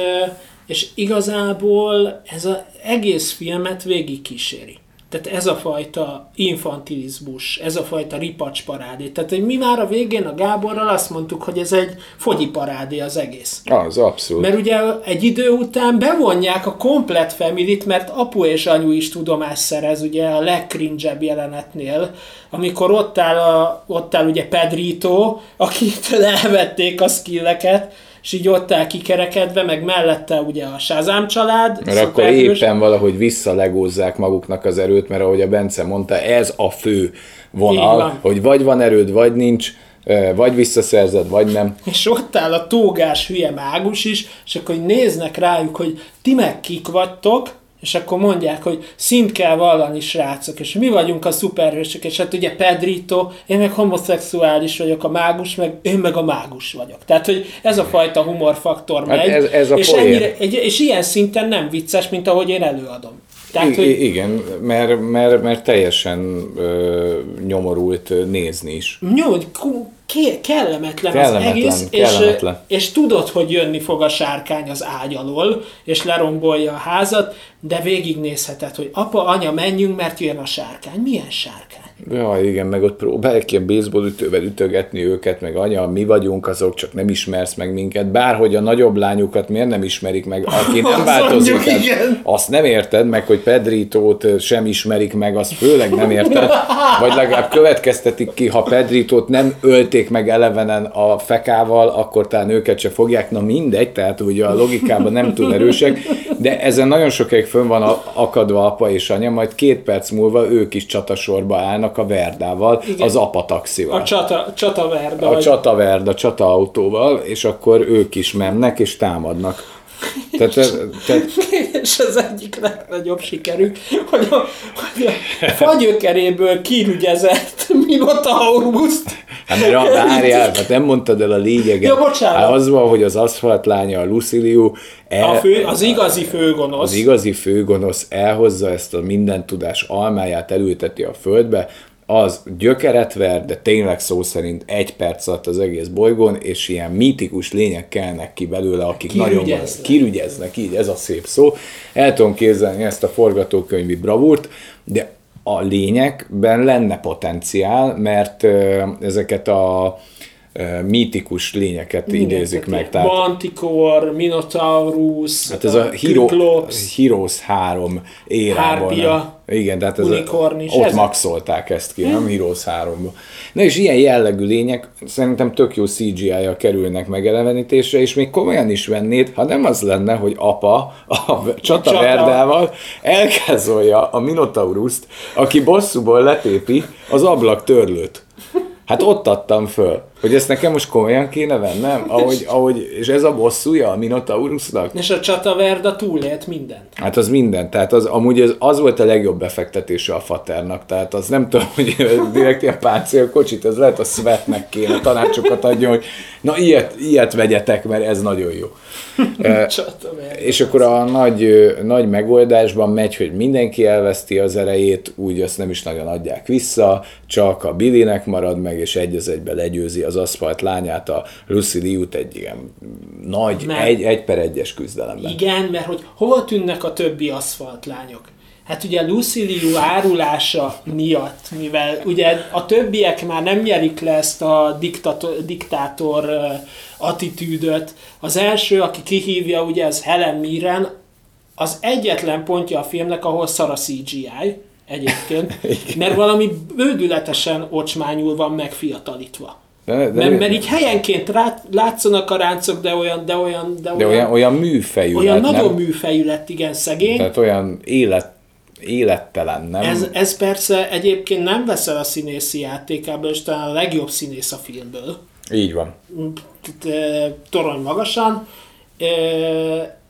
[SPEAKER 1] és igazából ez az egész filmet végig kíséri. Tehát ez a fajta infantilizmus, ez a fajta ripacs parádé. Tehát hogy mi már a végén a Gáborral azt mondtuk, hogy ez egy fogyi parádé az egész.
[SPEAKER 2] Az, abszolút.
[SPEAKER 1] Mert ugye egy idő után bevonják a komplet familit, mert apu és anyu is tudomást szerez ugye a legcringe jelenetnél, amikor ott áll, a, ott áll ugye Pedrito, akitől elvették a skilleket, és így ott kikerekedve, meg mellette ugye a Shazam család.
[SPEAKER 2] Mert akkor
[SPEAKER 1] szuperhős.
[SPEAKER 2] éppen valahogy visszalegózzák maguknak az erőt, mert ahogy a Bence mondta, ez a fő vonal, hogy vagy van erőd, vagy nincs, vagy visszaszerzed, vagy nem.
[SPEAKER 1] És ott áll a tógás hülye mágus is, és akkor néznek rájuk, hogy ti meg kik vagytok, és akkor mondják, hogy szint kell vallani, srácok, és mi vagyunk a szuperhősök, és hát ugye Pedrito, én meg homoszexuális vagyok, a mágus, meg én meg a mágus vagyok. Tehát, hogy ez a fajta humorfaktor
[SPEAKER 2] Hát
[SPEAKER 1] megy,
[SPEAKER 2] ez- ez a
[SPEAKER 1] és, ennyire, egy, és ilyen szinten nem vicces, mint ahogy én előadom. Tehát,
[SPEAKER 2] I-
[SPEAKER 1] hogy
[SPEAKER 2] igen, mert, mert, mert teljesen ö, nyomorult nézni is.
[SPEAKER 1] nyomod, ku- ké- kellemetlen,
[SPEAKER 2] Kellemetlen,
[SPEAKER 1] az egész,
[SPEAKER 2] kellemetlen.
[SPEAKER 1] És, és tudod, hogy jönni fog a sárkány az ágy alól, és lerombolja a házat, de végignézheted, hogy apa, anya, menjünk, mert jön a sárkány. Milyen sárkány?
[SPEAKER 2] Ja, igen, meg ott próbálják ilyen baseball ütővel ütögetni őket, meg anya, mi vagyunk azok, csak nem ismersz meg minket. Bárhogy a nagyobb lányukat miért nem ismerik meg, aki nem változik,
[SPEAKER 1] mondjuk, igen.
[SPEAKER 2] azt nem érted, meg hogy Pedritót sem ismerik meg, azt főleg nem érted. Vagy legalább következtetik ki, ha Pedritót nem ölték meg elevenen a fekával, akkor talán őket se fogják, na mindegy, tehát ugye a logikában nem túl erősek, de ezen nagyon sokáig fönn van a- akadva apa és anya, majd két perc múlva ők is csatasorba állnak a Verdával,
[SPEAKER 1] Igen.
[SPEAKER 2] az apa taxival.
[SPEAKER 1] A csata, csataverda.
[SPEAKER 2] A
[SPEAKER 1] vagy-
[SPEAKER 2] csataverd, a csataautóval, és akkor ők is mennek és támadnak. Tehát, tehát
[SPEAKER 1] és az egyik legnagyobb sikerük, hogy a, hogy a fagyökeréből kirügyezett Minotauruszt
[SPEAKER 2] Hát mert a, várjál, hát nem mondtad el a lényeget.
[SPEAKER 1] Ja, bocsánat.
[SPEAKER 2] Hát az van, hogy az aszfaltlánya, a Luciliu, el,
[SPEAKER 1] a fő, az igazi főgonosz.
[SPEAKER 2] az igazi főgonosz elhozza ezt a minden tudás almáját, elülteti a földbe, az gyökeret ver, de tényleg szó szerint egy perc alatt az egész bolygón, és ilyen mítikus lények kelnek ki belőle, akik nagyon
[SPEAKER 1] Kirügyeznek.
[SPEAKER 2] kirügyeznek, így ez a szép szó. El tudom képzelni ezt a forgatókönyvi bravúrt, de a lényekben lenne potenciál, mert ezeket a mítikus lényeket idézik meg. Tehát,
[SPEAKER 1] Manticore, Minotaurus,
[SPEAKER 2] Hát ez a Hero, Heroes 3 érában.
[SPEAKER 1] Harpia,
[SPEAKER 2] Igen, tehát ez
[SPEAKER 1] Unicorn
[SPEAKER 2] a, ott
[SPEAKER 1] ezek.
[SPEAKER 2] maxolták ezt ki, nem Heroes 3-ba. Na és ilyen jellegű lények szerintem tök jó CGI-jal kerülnek megelevenítésre, és még komolyan is vennéd, ha nem az lenne, hogy apa a csataverdával elkázolja a Minotauruszt, aki bosszúból letépi az ablak törlőt. Hát ott adtam föl, hogy ezt nekem most komolyan kéne vennem, ahogy, ahogy, és ez a bosszúja a Minotaurusnak.
[SPEAKER 1] és a csataverda túlélt mindent.
[SPEAKER 2] Hát az minden, tehát az, amúgy az, az volt a legjobb befektetése a faternak, tehát az nem tudom, hogy direkt ilyen páncélkocsit, ez lehet a Svetnek kéne tanácsokat adjon, hogy na ilyet, ilyet vegyetek, mert ez nagyon jó. És akkor a nagy, nagy megoldásban megy, hogy mindenki elveszti az erejét, úgy azt nem is nagyon adják vissza, csak a Billynek marad meg, és egy az egybe legyőzi az aszfalt lányát, a Lucy Liu-t egy ilyen nagy,
[SPEAKER 1] Mert-
[SPEAKER 2] egy, egy per egyes küzdelemben.
[SPEAKER 1] Igen, mert hogy hova tűnnek a többi aszfaltlányok? Hát ugye Lucy Liu árulása miatt, mivel ugye a többiek már nem nyerik le ezt a diktator, diktátor attitűdöt. Az első, aki kihívja, ugye ez Helen Mirren, az egyetlen pontja a filmnek, ahol szar a CGI, egyébként, mert valami bődületesen ocsmányul van megfiatalítva.
[SPEAKER 2] De, de,
[SPEAKER 1] Mert, mert így helyenként rá, látszanak a ráncok, de olyan, de olyan, de
[SPEAKER 2] de
[SPEAKER 1] olyan,
[SPEAKER 2] olyan, olyan műfejű
[SPEAKER 1] olyan
[SPEAKER 2] lett,
[SPEAKER 1] nagyon
[SPEAKER 2] nem?
[SPEAKER 1] műfejű lett, igen, szegény.
[SPEAKER 2] Tehát olyan élet, élettelen, nem?
[SPEAKER 1] Ez, ez persze egyébként nem veszel a színészi játékából, és talán a legjobb színész a filmből.
[SPEAKER 2] Így van.
[SPEAKER 1] Torony magasan.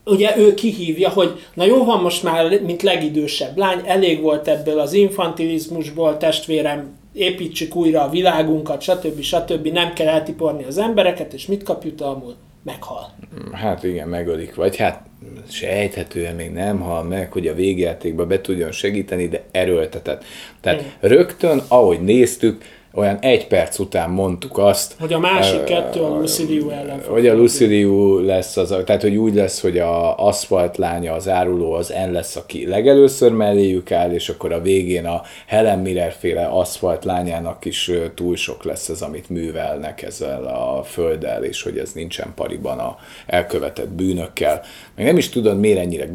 [SPEAKER 1] Ugye ő kihívja, hogy na jó van most már, mint legidősebb lány, elég volt ebből az infantilizmusból, testvérem, építsük újra a világunkat, stb. stb. Nem kell eltiporni az embereket, és mit kap jutalmul? Meghal.
[SPEAKER 2] Hát igen, megölik. Vagy hát sejthetően még nem hal meg, hogy a végjátékba be tudjon segíteni, de erőltetett. Tehát rögtön, ahogy néztük, olyan egy perc után mondtuk azt,
[SPEAKER 1] Hogy a másik kettő a Lucy Liu ellen fog
[SPEAKER 2] hogy a
[SPEAKER 1] fordulni.
[SPEAKER 2] Lucy Liu lesz az, a, tehát hogy úgy lesz, hogy a aszfalt lánya, az áruló, az N lesz, aki legelőször melléjük áll, és akkor a végén a Helen Miller féle aszfalt lányának is túl sok lesz az, amit művelnek ezzel a földdel, és hogy ez nincsen pariban a elkövetett bűnökkel. Meg nem is tudod, miért, ennyire,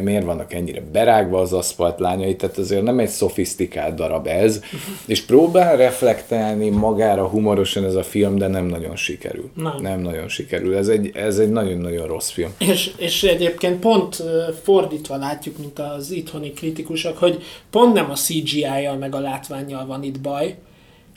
[SPEAKER 2] miért vannak ennyire berágva az aszfalt lányai, tehát azért nem egy szofisztikált darab ez, és próbál reflektálni magára humorosan ez a film, de nem nagyon sikerül.
[SPEAKER 1] Nem.
[SPEAKER 2] nem nagyon sikerül. Ez egy, ez egy nagyon-nagyon rossz film.
[SPEAKER 1] És, és egyébként pont fordítva látjuk, mint az itthoni kritikusok, hogy pont nem a CGI-jal meg a látványjal van itt baj,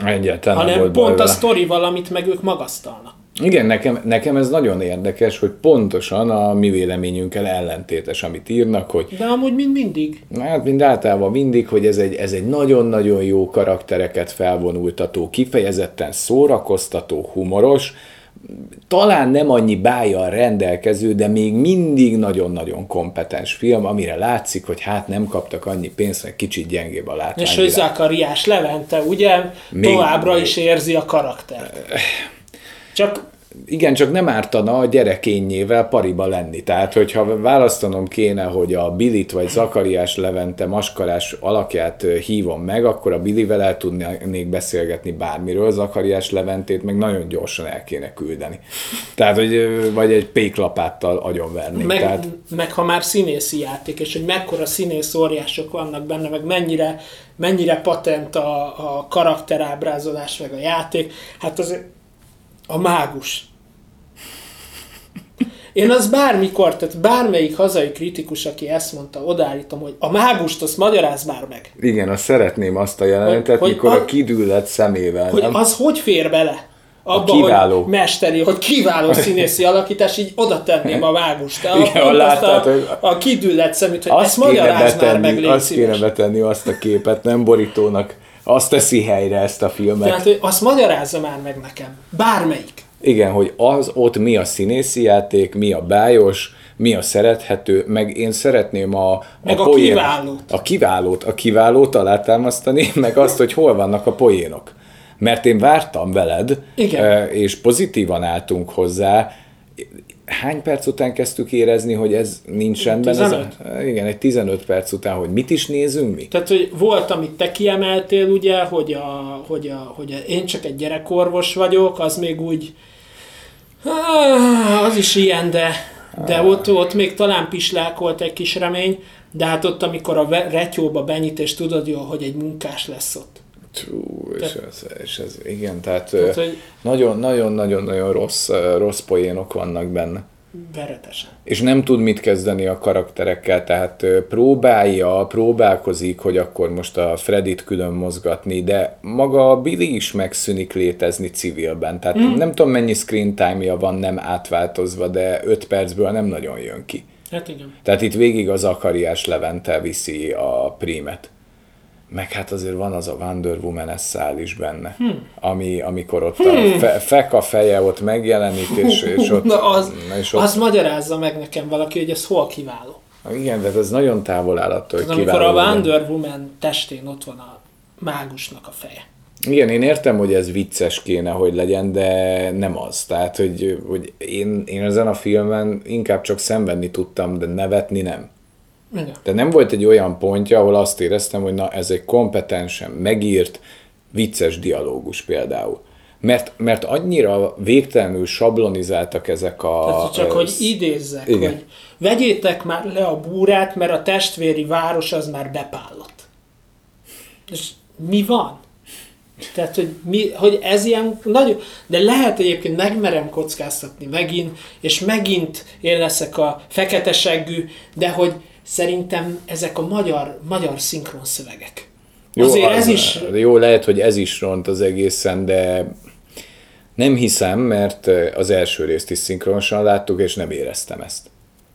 [SPEAKER 2] Egyáltalán nem
[SPEAKER 1] hanem
[SPEAKER 2] volt baj
[SPEAKER 1] pont a sztorival, amit meg ők magasztalnak.
[SPEAKER 2] Igen, nekem, nekem ez nagyon érdekes, hogy pontosan a mi véleményünkkel ellentétes, amit írnak, hogy
[SPEAKER 1] De amúgy mind mindig.
[SPEAKER 2] Hát mind általában mindig, hogy ez egy, ez egy nagyon-nagyon jó karaktereket felvonultató, kifejezetten szórakoztató, humoros, talán nem annyi bájjal rendelkező, de még mindig nagyon-nagyon kompetens film, amire látszik, hogy hát nem kaptak annyi pénzt, meg kicsit gyengébb a látvány.
[SPEAKER 1] És hogy Zakariás Levente, ugye,
[SPEAKER 2] Még-
[SPEAKER 1] továbbra is érzi a karaktert. Csak
[SPEAKER 2] Igen, csak nem ártana a gyerekényével pariba lenni. Tehát, hogyha választanom kéne, hogy a Bilit vagy Zakariás Levente maskarás alakját hívom meg, akkor a Bilivel el tudnék beszélgetni bármiről, Zakariás Leventét meg nagyon gyorsan el kéne küldeni. Tehát, hogy vagy egy péklapáttal agyonvernék.
[SPEAKER 1] meg,
[SPEAKER 2] Tehát,
[SPEAKER 1] meg ha már színészi játék, és hogy mekkora színész óriások vannak benne, meg mennyire, mennyire patent a, a karakterábrázolás, meg a játék, hát az a mágus. Én az bármikor, tehát bármelyik hazai kritikus, aki ezt mondta, odaállítom, hogy a mágust azt magyaráz már meg.
[SPEAKER 2] igen, azt szeretném azt a jelenetet,
[SPEAKER 1] Hogy-
[SPEAKER 2] mikor a
[SPEAKER 1] a-
[SPEAKER 2] kidüllett szemével,
[SPEAKER 1] Hogy
[SPEAKER 2] nem?
[SPEAKER 1] az hogy fér bele? Abba,
[SPEAKER 2] kiváló.
[SPEAKER 1] Hogy mesteri, hogy kiváló színészi alakítás, így oda tenném a mágust. A,
[SPEAKER 2] Igen,
[SPEAKER 1] azt
[SPEAKER 2] láttad, hogy-
[SPEAKER 1] a, a kidüllett szeműt, hogy
[SPEAKER 2] azt
[SPEAKER 1] ezt
[SPEAKER 2] kéne,
[SPEAKER 1] magyarázd már meg,
[SPEAKER 2] betenni,
[SPEAKER 1] légy
[SPEAKER 2] azt
[SPEAKER 1] szíves.
[SPEAKER 2] kéne betenni azt a képet, nem borítónak. Azt teszi helyre ezt a filmet.
[SPEAKER 1] Tehát, hogy azt magyarázza már meg nekem. Bármelyik.
[SPEAKER 2] Igen, hogy az ott mi a színészi játék, mi a bájos, mi a szerethető, meg én szeretném a,
[SPEAKER 1] Meg a
[SPEAKER 2] poén-
[SPEAKER 1] kiválót.
[SPEAKER 2] A kiválót, a kiválót alátámasztani, meg azt, hogy hol vannak a poénok. Mert én vártam veled,
[SPEAKER 1] Igen.
[SPEAKER 2] eh, és pozitívan álltunk hozzá. Hány perc után kezdtük érezni, hogy ez nincs rendben? Ez
[SPEAKER 1] 15.
[SPEAKER 2] a, igen, egy 15 perc után, hogy mit is nézünk mi?
[SPEAKER 1] Tehát, hogy volt, amit te kiemeltél, ugye, hogy, a, hogy, a, hogy a, én csak egy gyerekorvos vagyok, az még úgy, Ah, az is ilyen, de, de ott, ott még talán pislákolt egy kis remény, de hát ott, amikor a retyóba benyit, és tudod jól, hogy egy munkás lesz ott.
[SPEAKER 2] Tú, és ez, és ez, igen, tehát
[SPEAKER 1] Tehát,
[SPEAKER 2] ö,
[SPEAKER 1] hogy
[SPEAKER 2] nagyon-nagyon-nagyon rossz, rossz poénok vannak benne.
[SPEAKER 1] veretesen.
[SPEAKER 2] És nem tud mit kezdeni a karakterekkel, tehát próbálja, próbálkozik, hogy akkor most a Fredit külön mozgatni, de maga a Billy is megszűnik létezni civilben. Tehát mm. nem tudom mennyi screen time-ja van nem átváltozva, de 5 percből nem nagyon jön ki.
[SPEAKER 1] Hát igen.
[SPEAKER 2] Tehát itt végig az Akariás Levente viszi a prímet. Meg hát azért van az a Wonder woman szál is benne, hmm. ami, amikor ott a fe, fek a feje ott megjelenik, és, és ott...
[SPEAKER 1] Na az,
[SPEAKER 2] és ott
[SPEAKER 1] az magyarázza meg nekem valaki, hogy ez hol kiváló.
[SPEAKER 2] igen, de ez nagyon távol áll attól, hogy
[SPEAKER 1] Az, amikor
[SPEAKER 2] kiváló
[SPEAKER 1] a. Wonder Woman testén ott van a mágusnak a feje.
[SPEAKER 2] Igen, én értem, hogy ez vicces kéne, hogy legyen, de nem az. Tehát, hogy, hogy én, én ezen a filmen inkább csak szenvedni tudtam, de nevetni nem.
[SPEAKER 1] Igen.
[SPEAKER 2] De nem volt egy olyan pontja, ahol azt éreztem, hogy na, ez egy kompetensen megírt, vicces dialógus például. Mert, mert annyira végtelenül sablonizáltak ezek a...
[SPEAKER 1] Tehát csak,
[SPEAKER 2] ö,
[SPEAKER 1] hogy idézzek,
[SPEAKER 2] igen.
[SPEAKER 1] hogy vegyétek már le a búrát, mert a testvéri város az már bepállott. És mi van? Tehát, hogy, mi, hogy ez ilyen nagyon... De lehet egyébként megmerem kockáztatni megint, és megint én leszek a fekete seggű, de hogy szerintem ezek a magyar, magyar szinkron szövegek.
[SPEAKER 2] Jó,
[SPEAKER 1] Azért
[SPEAKER 2] az-
[SPEAKER 1] ez is...
[SPEAKER 2] Jó, lehet, hogy ez is ront az egészen, de nem hiszem, mert az első részt is szinkronosan láttuk, és nem éreztem ezt.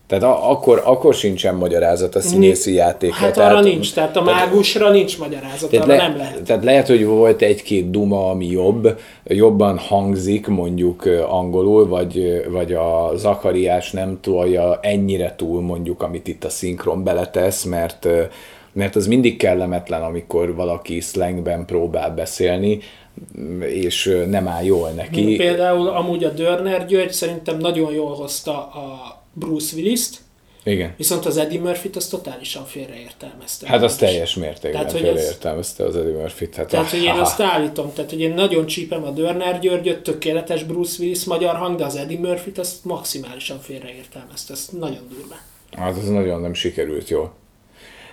[SPEAKER 2] Tehát a- akkor, akkor sincsen magyarázat a színészi játékra.
[SPEAKER 1] Hát arra nincs, tehát a mágusra nincs magyarázat,
[SPEAKER 2] Tehát,
[SPEAKER 1] arra
[SPEAKER 2] le,
[SPEAKER 1] nem lehet.
[SPEAKER 2] tehát lehet, hogy volt egy-két duma, ami jobb, jobban hangzik mondjuk angolul, vagy, vagy a Zakariás nem tolja ennyire túl mondjuk, amit itt a szinkron beletesz, mert, mert az mindig kellemetlen, amikor valaki slangben próbál beszélni, és nem áll jól neki.
[SPEAKER 1] Például amúgy a Dörner György szerintem nagyon jól hozta a Bruce Willis-t,
[SPEAKER 2] Igen.
[SPEAKER 1] viszont az Eddie Murphy-t az totálisan félreértelmezte.
[SPEAKER 2] Hát az teljes mértékben
[SPEAKER 1] Tehát,
[SPEAKER 2] félreértelmezte az Eddie Murphy-t. Hát,
[SPEAKER 1] Tehát, hogy én azt állítom, tehát, hogy én nagyon csípem a Dörner Györgyöt, tökéletes Bruce Willis magyar hang, de az Eddie Murphy-t azt maximálisan félreértelmezte, ez nagyon durva.
[SPEAKER 2] Hát ez nagyon nem sikerült jól.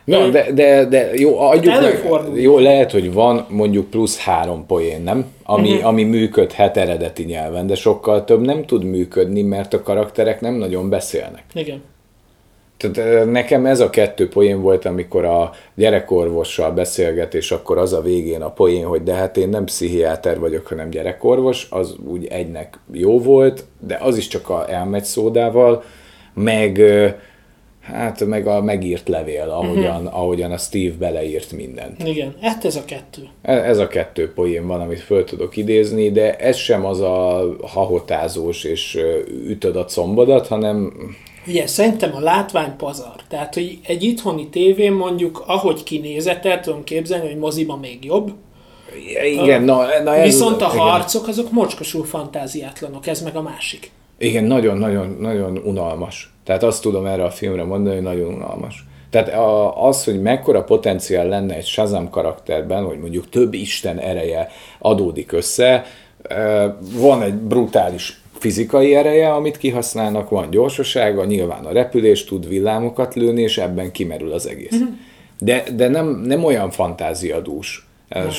[SPEAKER 2] Na, de, de, de jó, adjuk meg, jó, lehet, hogy van mondjuk plusz három poén, nem? Ami, uh-huh. ami működhet eredeti nyelven, de sokkal több nem tud működni, mert a karakterek nem nagyon beszélnek.
[SPEAKER 1] Igen.
[SPEAKER 2] Tehát nekem ez a kettő poén volt, amikor a gyerekorvossal beszélget, és akkor az a végén a poén, hogy de hát én nem pszichiáter vagyok, hanem gyerekorvos, az úgy egynek jó volt, de az is csak a elmegy szódával, meg hát meg a megírt levél, ahogyan, uh-huh. ahogyan a Steve beleírt mindent.
[SPEAKER 1] Igen, hát ez a kettő.
[SPEAKER 2] E- Ez a kettő poén van, amit föl tudok idézni, de ez sem az a hahotázós és ütöd a combodat, hanem
[SPEAKER 1] Ugye, szerintem a látvány pazar. Tehát, hogy egy itthoni tévén mondjuk, ahogy kinézett, el tudom képzelni, hogy moziba még jobb,
[SPEAKER 2] igen, na, na ez,
[SPEAKER 1] viszont a
[SPEAKER 2] igen.
[SPEAKER 1] harcok azok mocskosul fantáziátlanok, ez meg a másik.
[SPEAKER 2] Igen, nagyon-nagyon nagyon unalmas. Tehát azt tudom erre a filmre mondani, hogy nagyon unalmas. Tehát az, hogy mekkora potenciál lenne egy Shazam karakterben, hogy mondjuk több Isten ereje adódik össze, van egy brutális fizikai ereje, amit kihasználnak, van gyorsasága, nyilván a repülés tud villámokat lőni, és ebben kimerül az egész.
[SPEAKER 1] Mhm.
[SPEAKER 2] De, de nem, nem olyan fantáziadús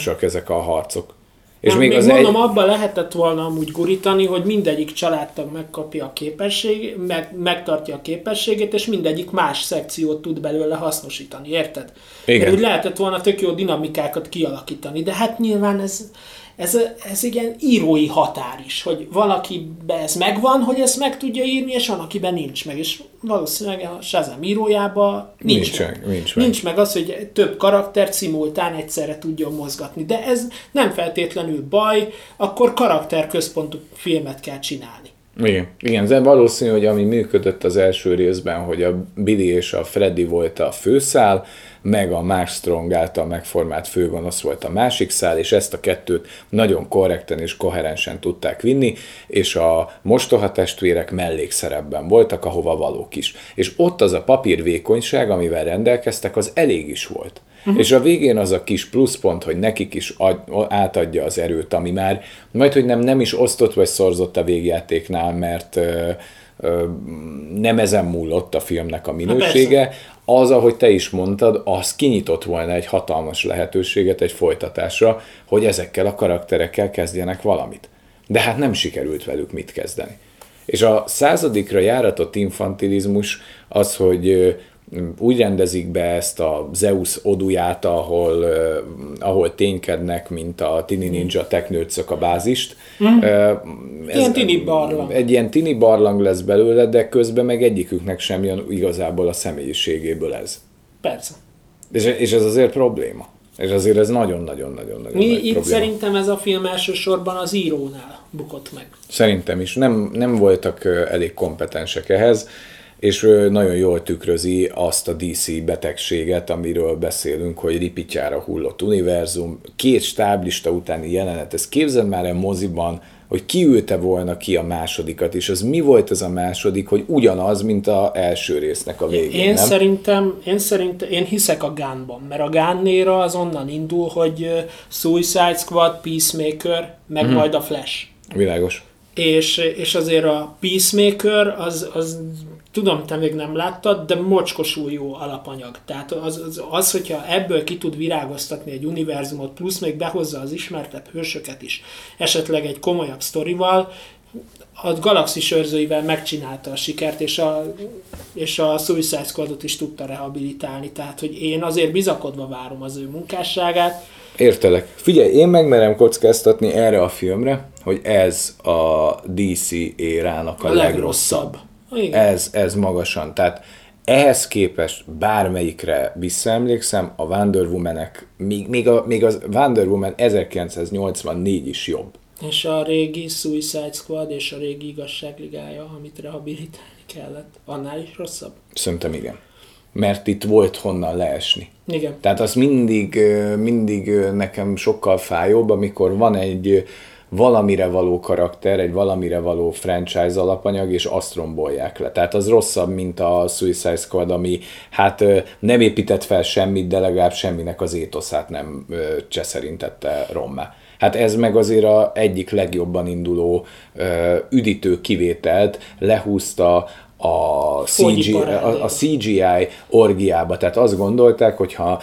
[SPEAKER 2] csak ezek a harcok. És még,
[SPEAKER 1] még
[SPEAKER 2] az
[SPEAKER 1] mondom,
[SPEAKER 2] egy...
[SPEAKER 1] abban lehetett volna amúgy gurítani, hogy mindegyik családtag megkapja a képesség, meg, megtartja a képességét, és mindegyik más szekciót tud belőle hasznosítani, érted?
[SPEAKER 2] Igen.
[SPEAKER 1] Mert úgy lehetett volna tök jó dinamikákat kialakítani, de hát nyilván ez, ez, ez ilyen írói határ is, hogy valakiben ez megvan, hogy ezt meg tudja írni, és van, akiben nincs meg, és valószínűleg a Shazam írójában nincs,
[SPEAKER 2] Nincs
[SPEAKER 1] meg.
[SPEAKER 2] meg, nincs meg.
[SPEAKER 1] Nincs meg az, hogy több karaktert szimultán egyszerre tudjon mozgatni. De ez nem feltétlenül baj, akkor karakterközpontú filmet kell csinálni.
[SPEAKER 2] Igen, igen, de valószínű, hogy ami működött az első részben, hogy a Billy és a Freddy volt a főszál, meg a Mark Strong által megformált főgonosz volt a másik szál, és ezt a kettőt nagyon korrekten és koherensen tudták vinni, és a mostoha testvérek mellékszerepben voltak, ahova valók is. És ott az a papír vékonyság, amivel rendelkeztek, az elég is volt. Uh-huh. És a végén az a kis pluszpont, hogy nekik is ad, átadja az erőt, ami már majd, hogy nem, nem is osztott vagy szorzott a végjátéknál, mert ö, ö, nem ezen múlott a filmnek a minősége, az, ahogy te is mondtad, az kinyitott volna egy hatalmas lehetőséget egy folytatásra, hogy ezekkel a karakterekkel kezdjenek valamit. De hát nem sikerült velük mit kezdeni. És a századikra járatott infantilizmus az, hogy úgy rendezik be ezt a Zeus oduját, ahol, uh, ahol ténykednek, mint a Tini Ninja teknőcök a bázist. Mm. Uh,
[SPEAKER 1] Ilyen tini barlang.
[SPEAKER 2] Egy ilyen tini barlang lesz belőle, de közben meg egyiküknek sem jön igazából a személyiségéből ez.
[SPEAKER 1] Persze.
[SPEAKER 2] És, és ez azért probléma. És azért ez nagyon-nagyon-nagyon-nagyon
[SPEAKER 1] Mi
[SPEAKER 2] nagy
[SPEAKER 1] itt
[SPEAKER 2] probléma.
[SPEAKER 1] szerintem ez a film elsősorban az írónál bukott meg.
[SPEAKER 2] Szerintem is. Nem, nem voltak elég kompetensek ehhez, és nagyon jól tükrözi azt a DC betegséget, amiről beszélünk, hogy ripityára hullott univerzum, két stáblista utáni jelenet, ezt képzeld már el moziban, hogy kiülte volna ki a másodikat, és az mi volt ez a második, hogy ugyanaz, mint a első résznek a végén,
[SPEAKER 1] Én
[SPEAKER 2] nem?
[SPEAKER 1] szerintem, én szerintem, én hiszek a Gánban, mert a Gánnéra az onnan indul, hogy Suicide Squad, Peacemaker, meg
[SPEAKER 2] Mhm.
[SPEAKER 1] mm. majd a Flash.
[SPEAKER 2] Világos.
[SPEAKER 1] És, és azért a Peacemaker, az, az tudom, te még nem láttad, de mocskosul jó alapanyag. Tehát az, az, az, hogyha ebből ki tud virágoztatni egy univerzumot, plusz még behozza az ismertebb hősöket is, esetleg egy komolyabb sztorival, a galaxis őrzőivel megcsinálta a sikert, és a, és a Suicide Squadot is tudta rehabilitálni. Tehát, hogy én azért bizakodva várom az ő munkásságát.
[SPEAKER 2] Értelek. Figyelj, én megmerem kockáztatni erre a filmre, hogy ez a DC érának a, a legrosszabb.
[SPEAKER 1] Igen.
[SPEAKER 2] Ez, ez magasan. Tehát ehhez képest bármelyikre visszaemlékszem, a Wonder Woman-ek, még, még, a, még az Wonder Woman 1984 is jobb.
[SPEAKER 1] És a régi Suicide Squad és a régi igazságligája, amit rehabilitálni kellett, annál is rosszabb?
[SPEAKER 2] Szerintem igen. Mert itt volt honnan leesni.
[SPEAKER 1] Igen.
[SPEAKER 2] Tehát az mindig, mindig nekem sokkal fájóbb, amikor van egy valamire való karakter, egy valamire való franchise alapanyag, és azt rombolják le. Tehát az rosszabb, mint a Suicide Squad, ami hát nem épített fel semmit, de legalább semminek az étoszát nem cseszerintette rommá. Hát ez meg azért a egyik legjobban induló üdítő kivételt lehúzta a CGI, a, a CGI orgiába. Tehát azt gondolták, hogy ha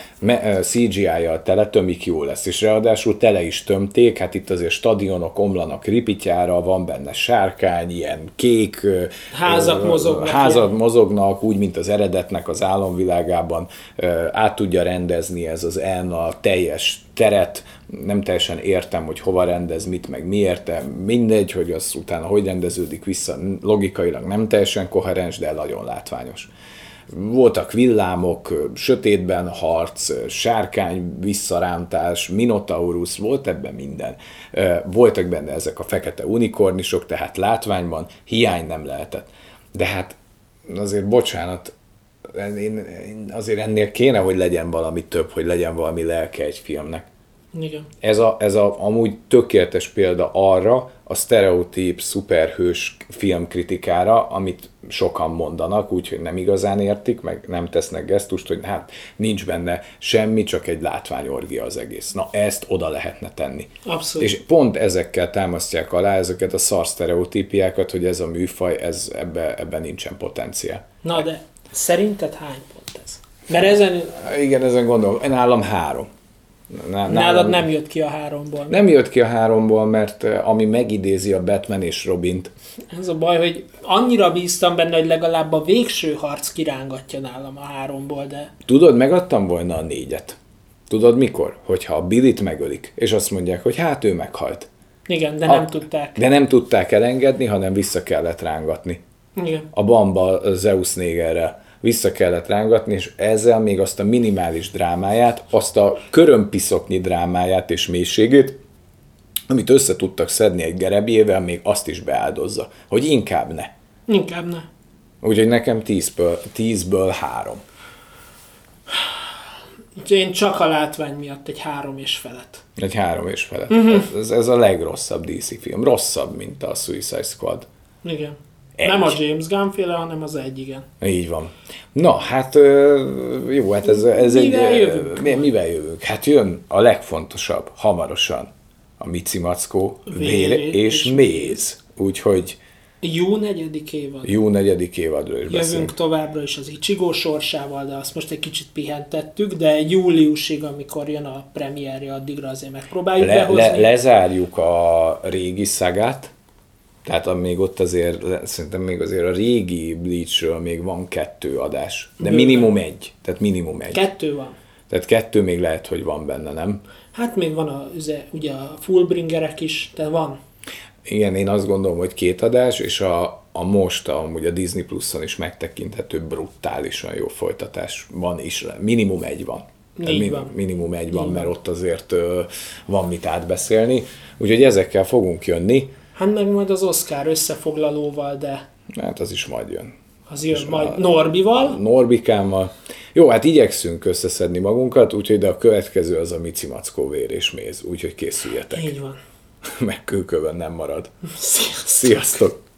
[SPEAKER 2] CGI-jal teletömik, jó lesz. És ráadásul tele is tömték, hát itt azért stadionok omlanak ripityára, van benne sárkány, ilyen kék
[SPEAKER 1] Házak
[SPEAKER 2] ö,
[SPEAKER 1] mozognak,
[SPEAKER 2] Házak
[SPEAKER 1] ilyen.
[SPEAKER 2] mozognak, úgy, mint az eredetnek az álomvilágában ö, át tudja rendezni ez az en a teljes teret, nem teljesen értem, hogy hova rendez, mit, meg miért, de mindegy, hogy az utána hogy rendeződik vissza, logikailag nem teljesen koherens, de nagyon látványos. Voltak villámok, sötétben harc, sárkány visszarántás, minotaurus, volt ebben minden. Voltak benne ezek a fekete unikornisok, tehát látványban hiány nem lehetett. De hát azért bocsánat, én, én azért ennél kéne, hogy legyen valami több, hogy legyen valami lelke egy filmnek.
[SPEAKER 1] Igen.
[SPEAKER 2] Ez a, ez a amúgy tökéletes példa arra, a sztereotíp szuperhős filmkritikára, amit sokan mondanak, úgyhogy nem igazán értik, meg nem tesznek gesztust, hogy hát nincs benne semmi, csak egy látványorgia az egész. Na ezt oda lehetne tenni.
[SPEAKER 1] Abszolút.
[SPEAKER 2] És pont ezekkel támasztják alá ezeket a szar sztereotípiákat, hogy ez a műfaj, ez ebbe, ebben nincsen potenciál.
[SPEAKER 1] Na de szerinted hány pont ez? Mert ezen
[SPEAKER 2] Igen, ezen gondolom. Nálam három. Ná-
[SPEAKER 1] nálad nem jött ki a háromból.
[SPEAKER 2] nem jött ki a háromból, mert eh, ami megidézi a Batman és Robint,
[SPEAKER 1] Ez a baj, hogy annyira bíztam benne, hogy legalább a végső harc kirángatja nálam a háromból, de
[SPEAKER 2] tudod, megadtam volna a négyet. Tudod mikor? Hogyha a Billit megölik, és azt mondják, hogy hát ő meghalt.
[SPEAKER 1] igen, de
[SPEAKER 2] A-
[SPEAKER 1] nem tudták.
[SPEAKER 2] De nem tudták elengedni, hanem vissza kellett rángatni.
[SPEAKER 1] Igen.
[SPEAKER 2] A Bamba Zeus négerrel vissza kellett rángatni, és ezzel még azt a minimális drámáját, azt a körömpiszoknyi drámáját és mélységét, amit össze tudtak szedni egy gerebjével, még azt is beáldozza, hogy inkább ne.
[SPEAKER 1] Inkább ne.
[SPEAKER 2] Úgyhogy nekem 10-ből, 10-ből 3.
[SPEAKER 1] Úgyhogy Én csak a látvány miatt egy három és felett.
[SPEAKER 2] Egy három és felett. Uh-huh. Ez, ez, a legrosszabb DC film. Rosszabb, mint a Suicide Squad.
[SPEAKER 1] Igen.
[SPEAKER 2] Egy.
[SPEAKER 1] Nem a James Gunn féle, hanem az egy, igen.
[SPEAKER 2] Így van. Na, hát jó, hát ez, ez
[SPEAKER 1] Mivel
[SPEAKER 2] egy...
[SPEAKER 1] jövünk?
[SPEAKER 2] Mi, mivel jövünk? Hát jön a legfontosabb, hamarosan a Mici Mackó, Vér és
[SPEAKER 1] és
[SPEAKER 2] Méz. Úgyhogy
[SPEAKER 1] Jó negyedik évad.
[SPEAKER 2] jó negyedik évadról is
[SPEAKER 1] Jövünk
[SPEAKER 2] beszélünk.
[SPEAKER 1] továbbra is az Ichigo sorsával, de azt most egy kicsit pihentettük, de júliusig, amikor jön a premierje, addigra azért megpróbáljuk
[SPEAKER 2] Le,
[SPEAKER 1] behozni.
[SPEAKER 2] le, lezárjuk a régi szagát, tehát még ott azért, szerintem még azért a régi Bleachről még van kettő adás. De minimum egy. Tehát minimum egy.
[SPEAKER 1] Kettő van.
[SPEAKER 2] Tehát kettő még lehet, hogy van benne, nem?
[SPEAKER 1] Hát még van a, ugye a Fullbringerek is, de van.
[SPEAKER 2] Igen, én azt gondolom, hogy két adás, és a, a most, amúgy a Disney Plus-on is megtekinthető brutálisan jó folytatás van is. Minimum egy van. Min-
[SPEAKER 1] van.
[SPEAKER 2] Minimum egy van,
[SPEAKER 1] Így
[SPEAKER 2] mert
[SPEAKER 1] van.
[SPEAKER 2] ott azért ö, van mit átbeszélni. Úgyhogy ezekkel fogunk jönni.
[SPEAKER 1] Hát meg majd az Oscar összefoglalóval, de
[SPEAKER 2] Hát az is majd jön.
[SPEAKER 1] Az jön majd Norbival.
[SPEAKER 2] Norbikámmal. Jó, hát igyekszünk összeszedni magunkat, úgyhogy de a következő az a Mici Mackó vér és méz, úgyhogy készüljetek.
[SPEAKER 1] Így van.
[SPEAKER 2] Meg kőkövön nem marad.
[SPEAKER 1] Sziasztok.
[SPEAKER 2] Sziasztok!